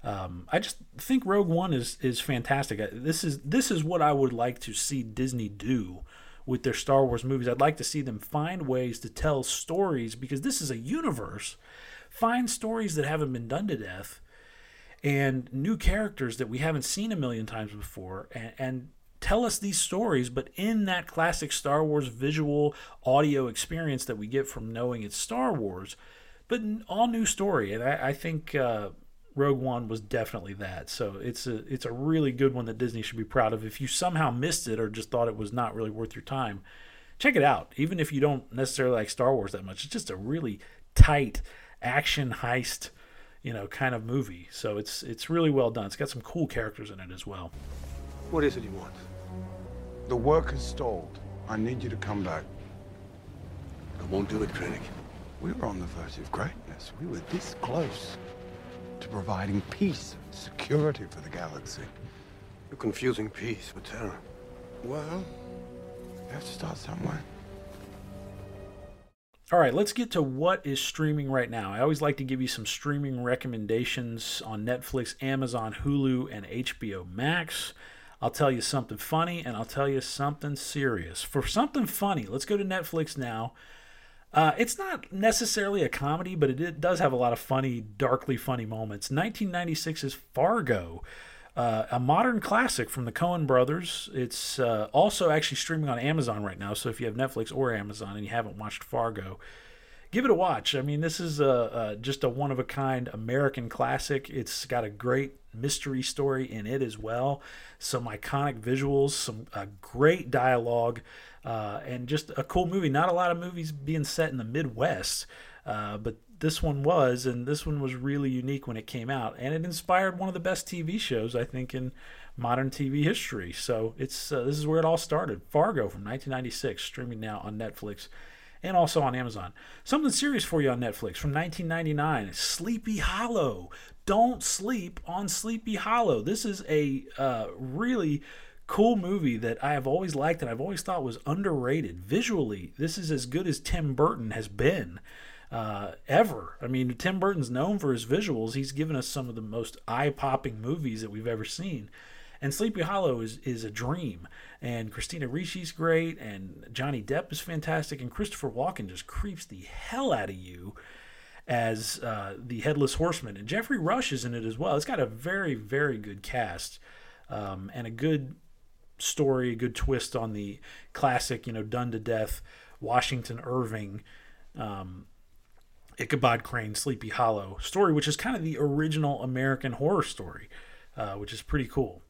Um, I just think Rogue One is is fantastic. This is this is what I would like to see Disney do with their Star Wars movies. I'd like to see them find ways to tell stories because this is a universe. Find stories that haven't been done to death and new characters that we haven't seen a million times before and, and tell us these stories, but in that classic Star Wars visual audio experience that we get from knowing it's Star Wars, but all new story. And I, I think uh, Rogue One was definitely that. So it's a it's a really good one that Disney should be proud of. If you somehow missed it or just thought it was not really worth your time, check it out. Even if you don't necessarily like Star Wars that much, it's just a really tight action heist you know, kind of movie. So it's it's really well done. It's got some cool characters in it as well. What is it you want? The work has stalled. I need you to come back. I won't do it, Krennic. We were on the verge of greatness. We were this close to providing peace and security for the galaxy. You're confusing peace with terror. Well, you have to start somewhere. All right, let's get to what is streaming right now. I always like to give you some streaming recommendations on Netflix, Amazon, Hulu, and HBO Max. I'll tell you something funny and I'll tell you something serious. For something funny, let's go to Netflix now. Uh, it's not necessarily a comedy, but it, does have a lot of funny, darkly funny moments. 1996 is Fargo uh, a modern classic from the Coen brothers. It's uh, also actually streaming on Amazon right now. So if you have Netflix or Amazon and you haven't watched Fargo, give it a watch. I mean, this is a, a just a one of a kind American classic. It's got a great mystery story in it as well. Some iconic visuals, some uh, great dialogue, uh, and just a cool movie. Not a lot of movies being set in the Midwest, uh, but this one was, and this one was really unique when it came out, and it inspired one of the best TV shows I think in modern TV history. So it's uh, this is where it all started. Fargo from 1996, streaming now on Netflix and also on Amazon. Something serious for you on Netflix from 1999 Sleepy Hollow. Don't sleep on Sleepy Hollow. This is a uh, really cool movie that I have always liked and I've always thought was underrated. Visually, this is as good as Tim Burton has been uh, ever. I mean, Tim Burton's known for his visuals. He's given us some of the most eye-popping movies that we've ever seen. And Sleepy Hollow is, is a dream. And Christina Ricci's great, and Johnny Depp is fantastic, and Christopher Walken just creeps the hell out of you as uh, the Headless Horseman. And Geoffrey Rush is in it as well. It's got a very, very good cast um, and a good story, a good twist on the classic, you know, done to death Washington Irving um, Ichabod Crane Sleepy Hollow story, which is kind of the original American horror story, uh, which is pretty cool.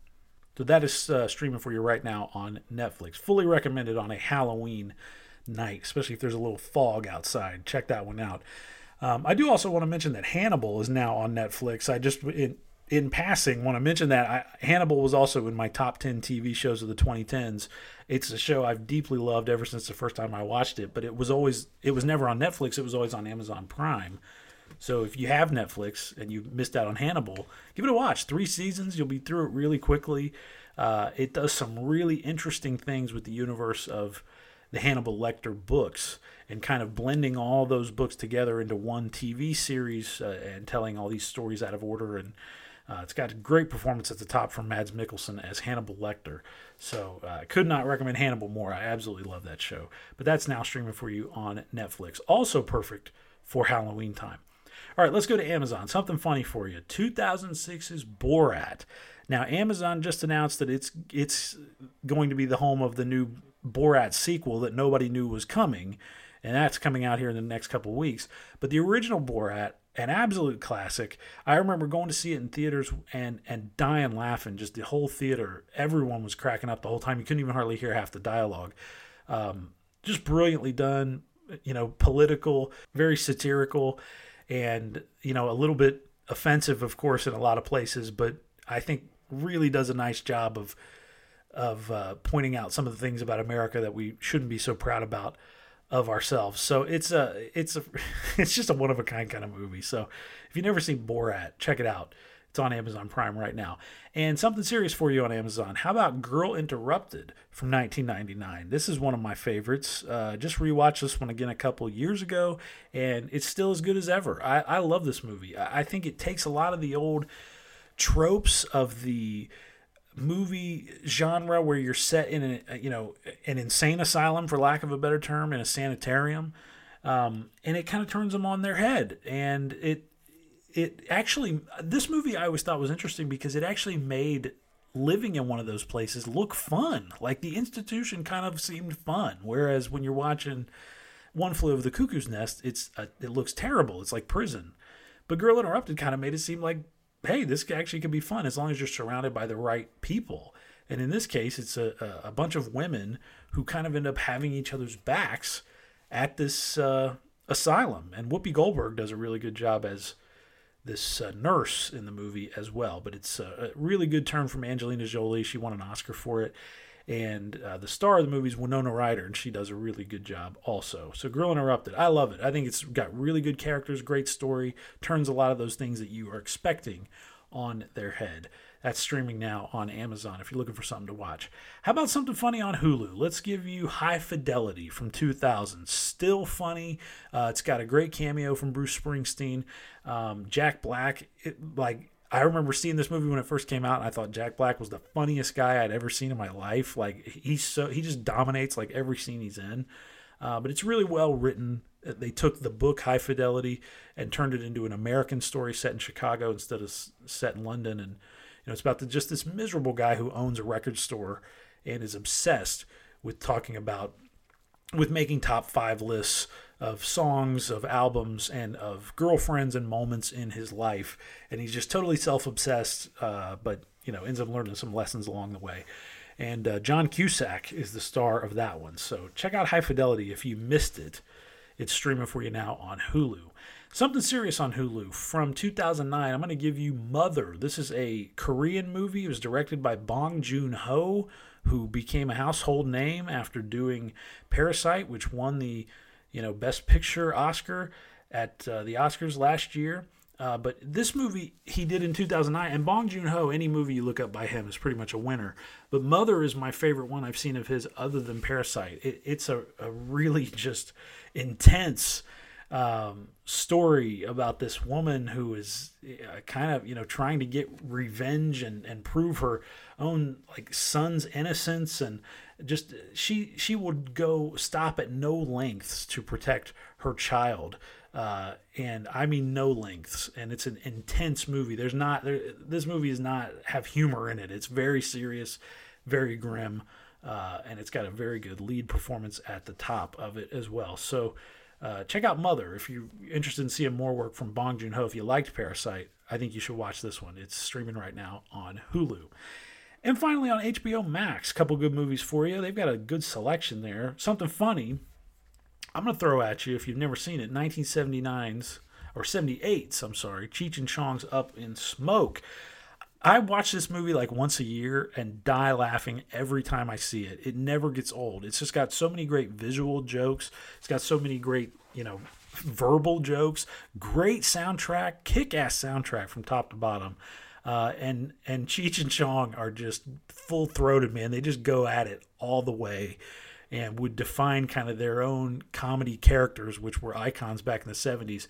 So that is uh, streaming for you right now on Netflix. Fully recommended on a Halloween night, especially if there's a little fog outside. Check that one out. Um, I do also want to mention that Hannibal is now on Netflix. I just in passing want to mention that I, Hannibal was also in my top 10 TV shows of the 2010s. It's a show I've deeply loved ever since the first time I watched it, but it was always it was never on Netflix, it was always on Amazon Prime. So if you have Netflix and you missed out on Hannibal, give it a watch. 3 seasons, you'll be through it really quickly. Uh, it does some really interesting things with the universe of the Hannibal Lecter books and kind of blending all those books together into one TV series uh, and telling all these stories out of order and uh, it's got a great performance at the top from Mads Mikkelsen as Hannibal Lecter. So uh, I could not recommend Hannibal more. I absolutely love that show. But that's now streaming for you on Netflix. Also perfect for Halloween time. All right, let's go to Amazon. Something funny for you. 2006's Borat. Now, Amazon just announced that it's it's going to be the home of the new Borat sequel that nobody knew was coming, and that's coming out here in the next couple weeks. But the original Borat an absolute classic. I remember going to see it in theaters and and dying laughing. Just the whole theater, everyone was cracking up the whole time. You couldn't even hardly hear half the dialogue. Um, just brilliantly done. You know, political, very satirical, and you know a little bit offensive, of course, in a lot of places. But I think really does a nice job of of uh, pointing out some of the things about America that we shouldn't be so proud about of ourselves. So it's a it's a it's just a one of a kind kind of movie. So if you've never seen Borat, check it out. It's on Amazon Prime right now. And something serious for you on Amazon. How about Girl Interrupted from 1999? This is one of my favorites. Uh, just rewatched this one again a couple years ago, and it's still as good as ever. I, I love this movie. I, I think it takes a lot of the old tropes of the movie genre where you're set in a you know an insane asylum for lack of a better term in a sanitarium um, and it kind of turns them on their head. And it it actually this movie I always thought was interesting because it actually made living in one of those places look fun. Like the institution kind of seemed fun. Whereas when you're watching one flew over the cuckoo's nest it's a, it looks terrible. It's like prison. But girl interrupted kind of made it seem like hey, this actually can be fun as long as you're surrounded by the right people. And in this case, it's a, a bunch of women who kind of end up having each other's backs at this uh, asylum. And Whoopi Goldberg does a really good job as this uh, nurse in the movie as well. But it's a, a really good turn from Angelina Jolie. She won an Oscar for it. And uh, the star of the movie is Winona Ryder, and she does a really good job also. So, Girl Interrupted, I love it. I think it's got really good characters, great story, turns a lot of those things that you are expecting on their head. That's streaming now on Amazon if you're looking for something to watch. How about something funny on Hulu? Let's give you High Fidelity from 2000. Still funny. Uh, it's got a great cameo from Bruce Springsteen. Um, Jack Black, it, like I remember seeing this movie when it first came out, and I thought Jack Black was the funniest guy I'd ever seen in my life. Like he's so he just dominates like every scene he's in. Uh, but it's really well written. They took the book High Fidelity and turned it into an American story set in Chicago instead of set in London. And you know, it's about the, just this miserable guy who owns a record store and is obsessed with talking about with making top five lists of songs, of albums, and of girlfriends and moments in his life. And he's just totally self obsessed, uh, but, you know, ends up learning some lessons along the way. And uh, John Cusack is the star of that one. So check out High Fidelity if you missed it. It's streaming for you now on Hulu. Something serious on Hulu from 2009. I'm going to give you Mother. This is a Korean movie. It was directed by Bong Joon Ho, who became a household name after doing Parasite, which won the you know, Best Picture Oscar at uh, the Oscars last year. Uh, but this movie he did in 2009, and Bong Joon Ho, any movie you look up by him is pretty much a winner. But Mother is my favorite one I've seen of his, other than Parasite. It, it's a, a really just intense um, story about this woman who is uh, kind of you know trying to get revenge and, and prove her own like son's innocence and just she she would go stop at no lengths to protect her child uh, and I mean no lengths and it's an intense movie there's not there, this movie is not have humor in it it's very serious very grim uh, and it's got a very good lead performance at the top of it as well so uh, check out Mother if you're interested in seeing more work from Bong Joon Ho. If you liked Parasite, I think you should watch this one. It's streaming right now on Hulu. And finally, on HBO Max, a couple good movies for you. They've got a good selection there. Something funny I'm going to throw at you if you've never seen it 1979's, or 78's, I'm sorry, Cheech and Chong's Up in Smoke. I watch this movie like once a year and die laughing every time I see it. It never gets old. It's just got so many great visual jokes. It's got so many great, you know, verbal jokes. Great soundtrack, kick-ass soundtrack from top to bottom. Uh, and and Cheech and Chong are just full throated, man. They just go at it all the way, and would define kind of their own comedy characters, which were icons back in the '70s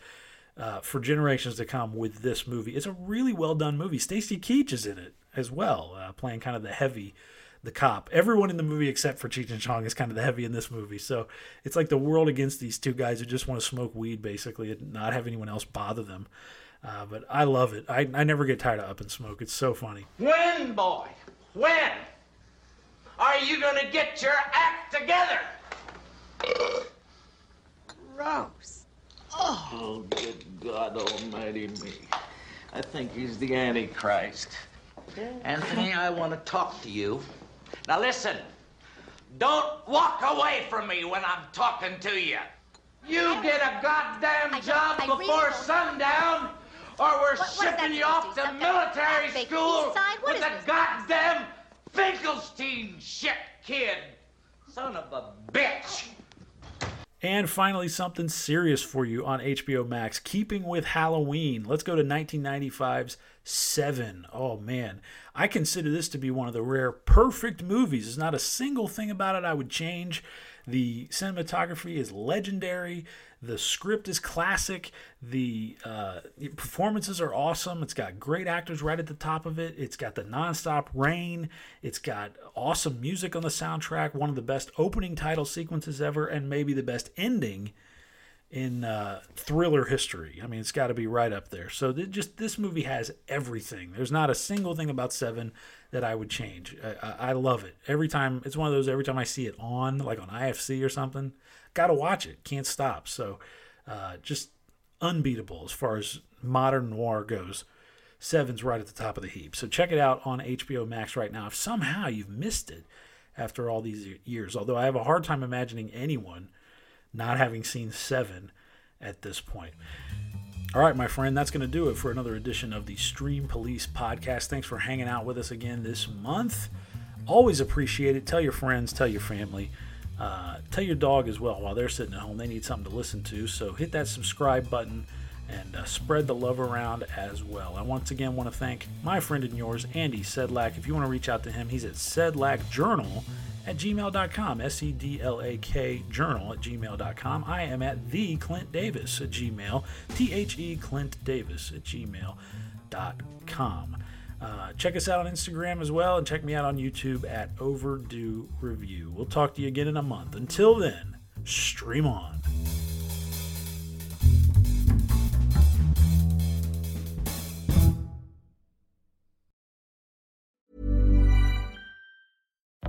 uh, for generations to come with this movie. It's a really well done movie. Stacy Keach is in it as well, uh, playing kind of the heavy, the cop. Everyone in the movie except for Cheech and Chong is kind of the heavy in this movie. So it's like the world against these two guys who just want to smoke weed basically and not have anyone else bother them. Uh, but I love it. I, I never get tired of Up in Smoke. It's so funny. When, boy? When? Are you gonna get your act together? Gross. Oh, good God Almighty me. I think he's the Antichrist. Anthony, I want to talk to you. Now listen, don't walk away from me when I'm talking to you. You get a goddamn job before don't- sundown, or we're What- what is that shipping you off to to military That fake school peace sign? What with is a goddamn Finkelstein shit kid. Son of a bitch. And finally, something serious for you on HBO Max. Keeping with Halloween, let's go to 1995's Seven. Oh man, I consider this to be one of the rare perfect movies. There's not a single thing about it I would change. The cinematography is legendary. The script is classic. The uh, performances are awesome. It's got great actors right at the top of it. It's got the nonstop rain. It's got awesome music on the soundtrack. One of the best opening title sequences ever, and maybe the best ending in uh, thriller history. I mean, it's got to be right up there. So th- just this movie has everything. There's not a single thing about Seven that I would change. I, I, I love it every time. It's one of those every time I see it on, like on IFC or something, got to watch it. Can't stop. So uh, just unbeatable as far as modern noir goes. Seven's right at the top of the heap. So check it out on HBO Max right now. If somehow you've missed it after all these years, although I have a hard time imagining anyone not having seen Seven at this point. All right, my friend, that's going to do it for another edition of the Stream Police podcast. Thanks for hanging out with us again this month. Always appreciate it. Tell your friends, tell your family, uh, tell your dog as well while they're sitting at home. They need something to listen to. So hit that subscribe button and uh, spread the love around as well. I once again want to thank my friend and yours, Andy Sedlak. If you want to reach out to him, he's at sedlakjournal at gmail.com, S E D L A K journal at gmail.com. I am at the Clint Davis at gmail, T H E Clint Davis at gmail.com. Uh, check us out on Instagram as well, and check me out on YouTube at Overdue Review. We'll talk to you again in a month. Until then, stream on.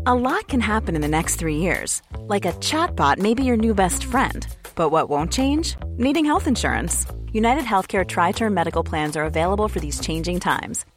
A lot can happen in the next three years. Like a chatbot may be your new best friend. But what won't change? Needing health insurance. United Healthcare Tri Term Medical Plans are available for these changing times.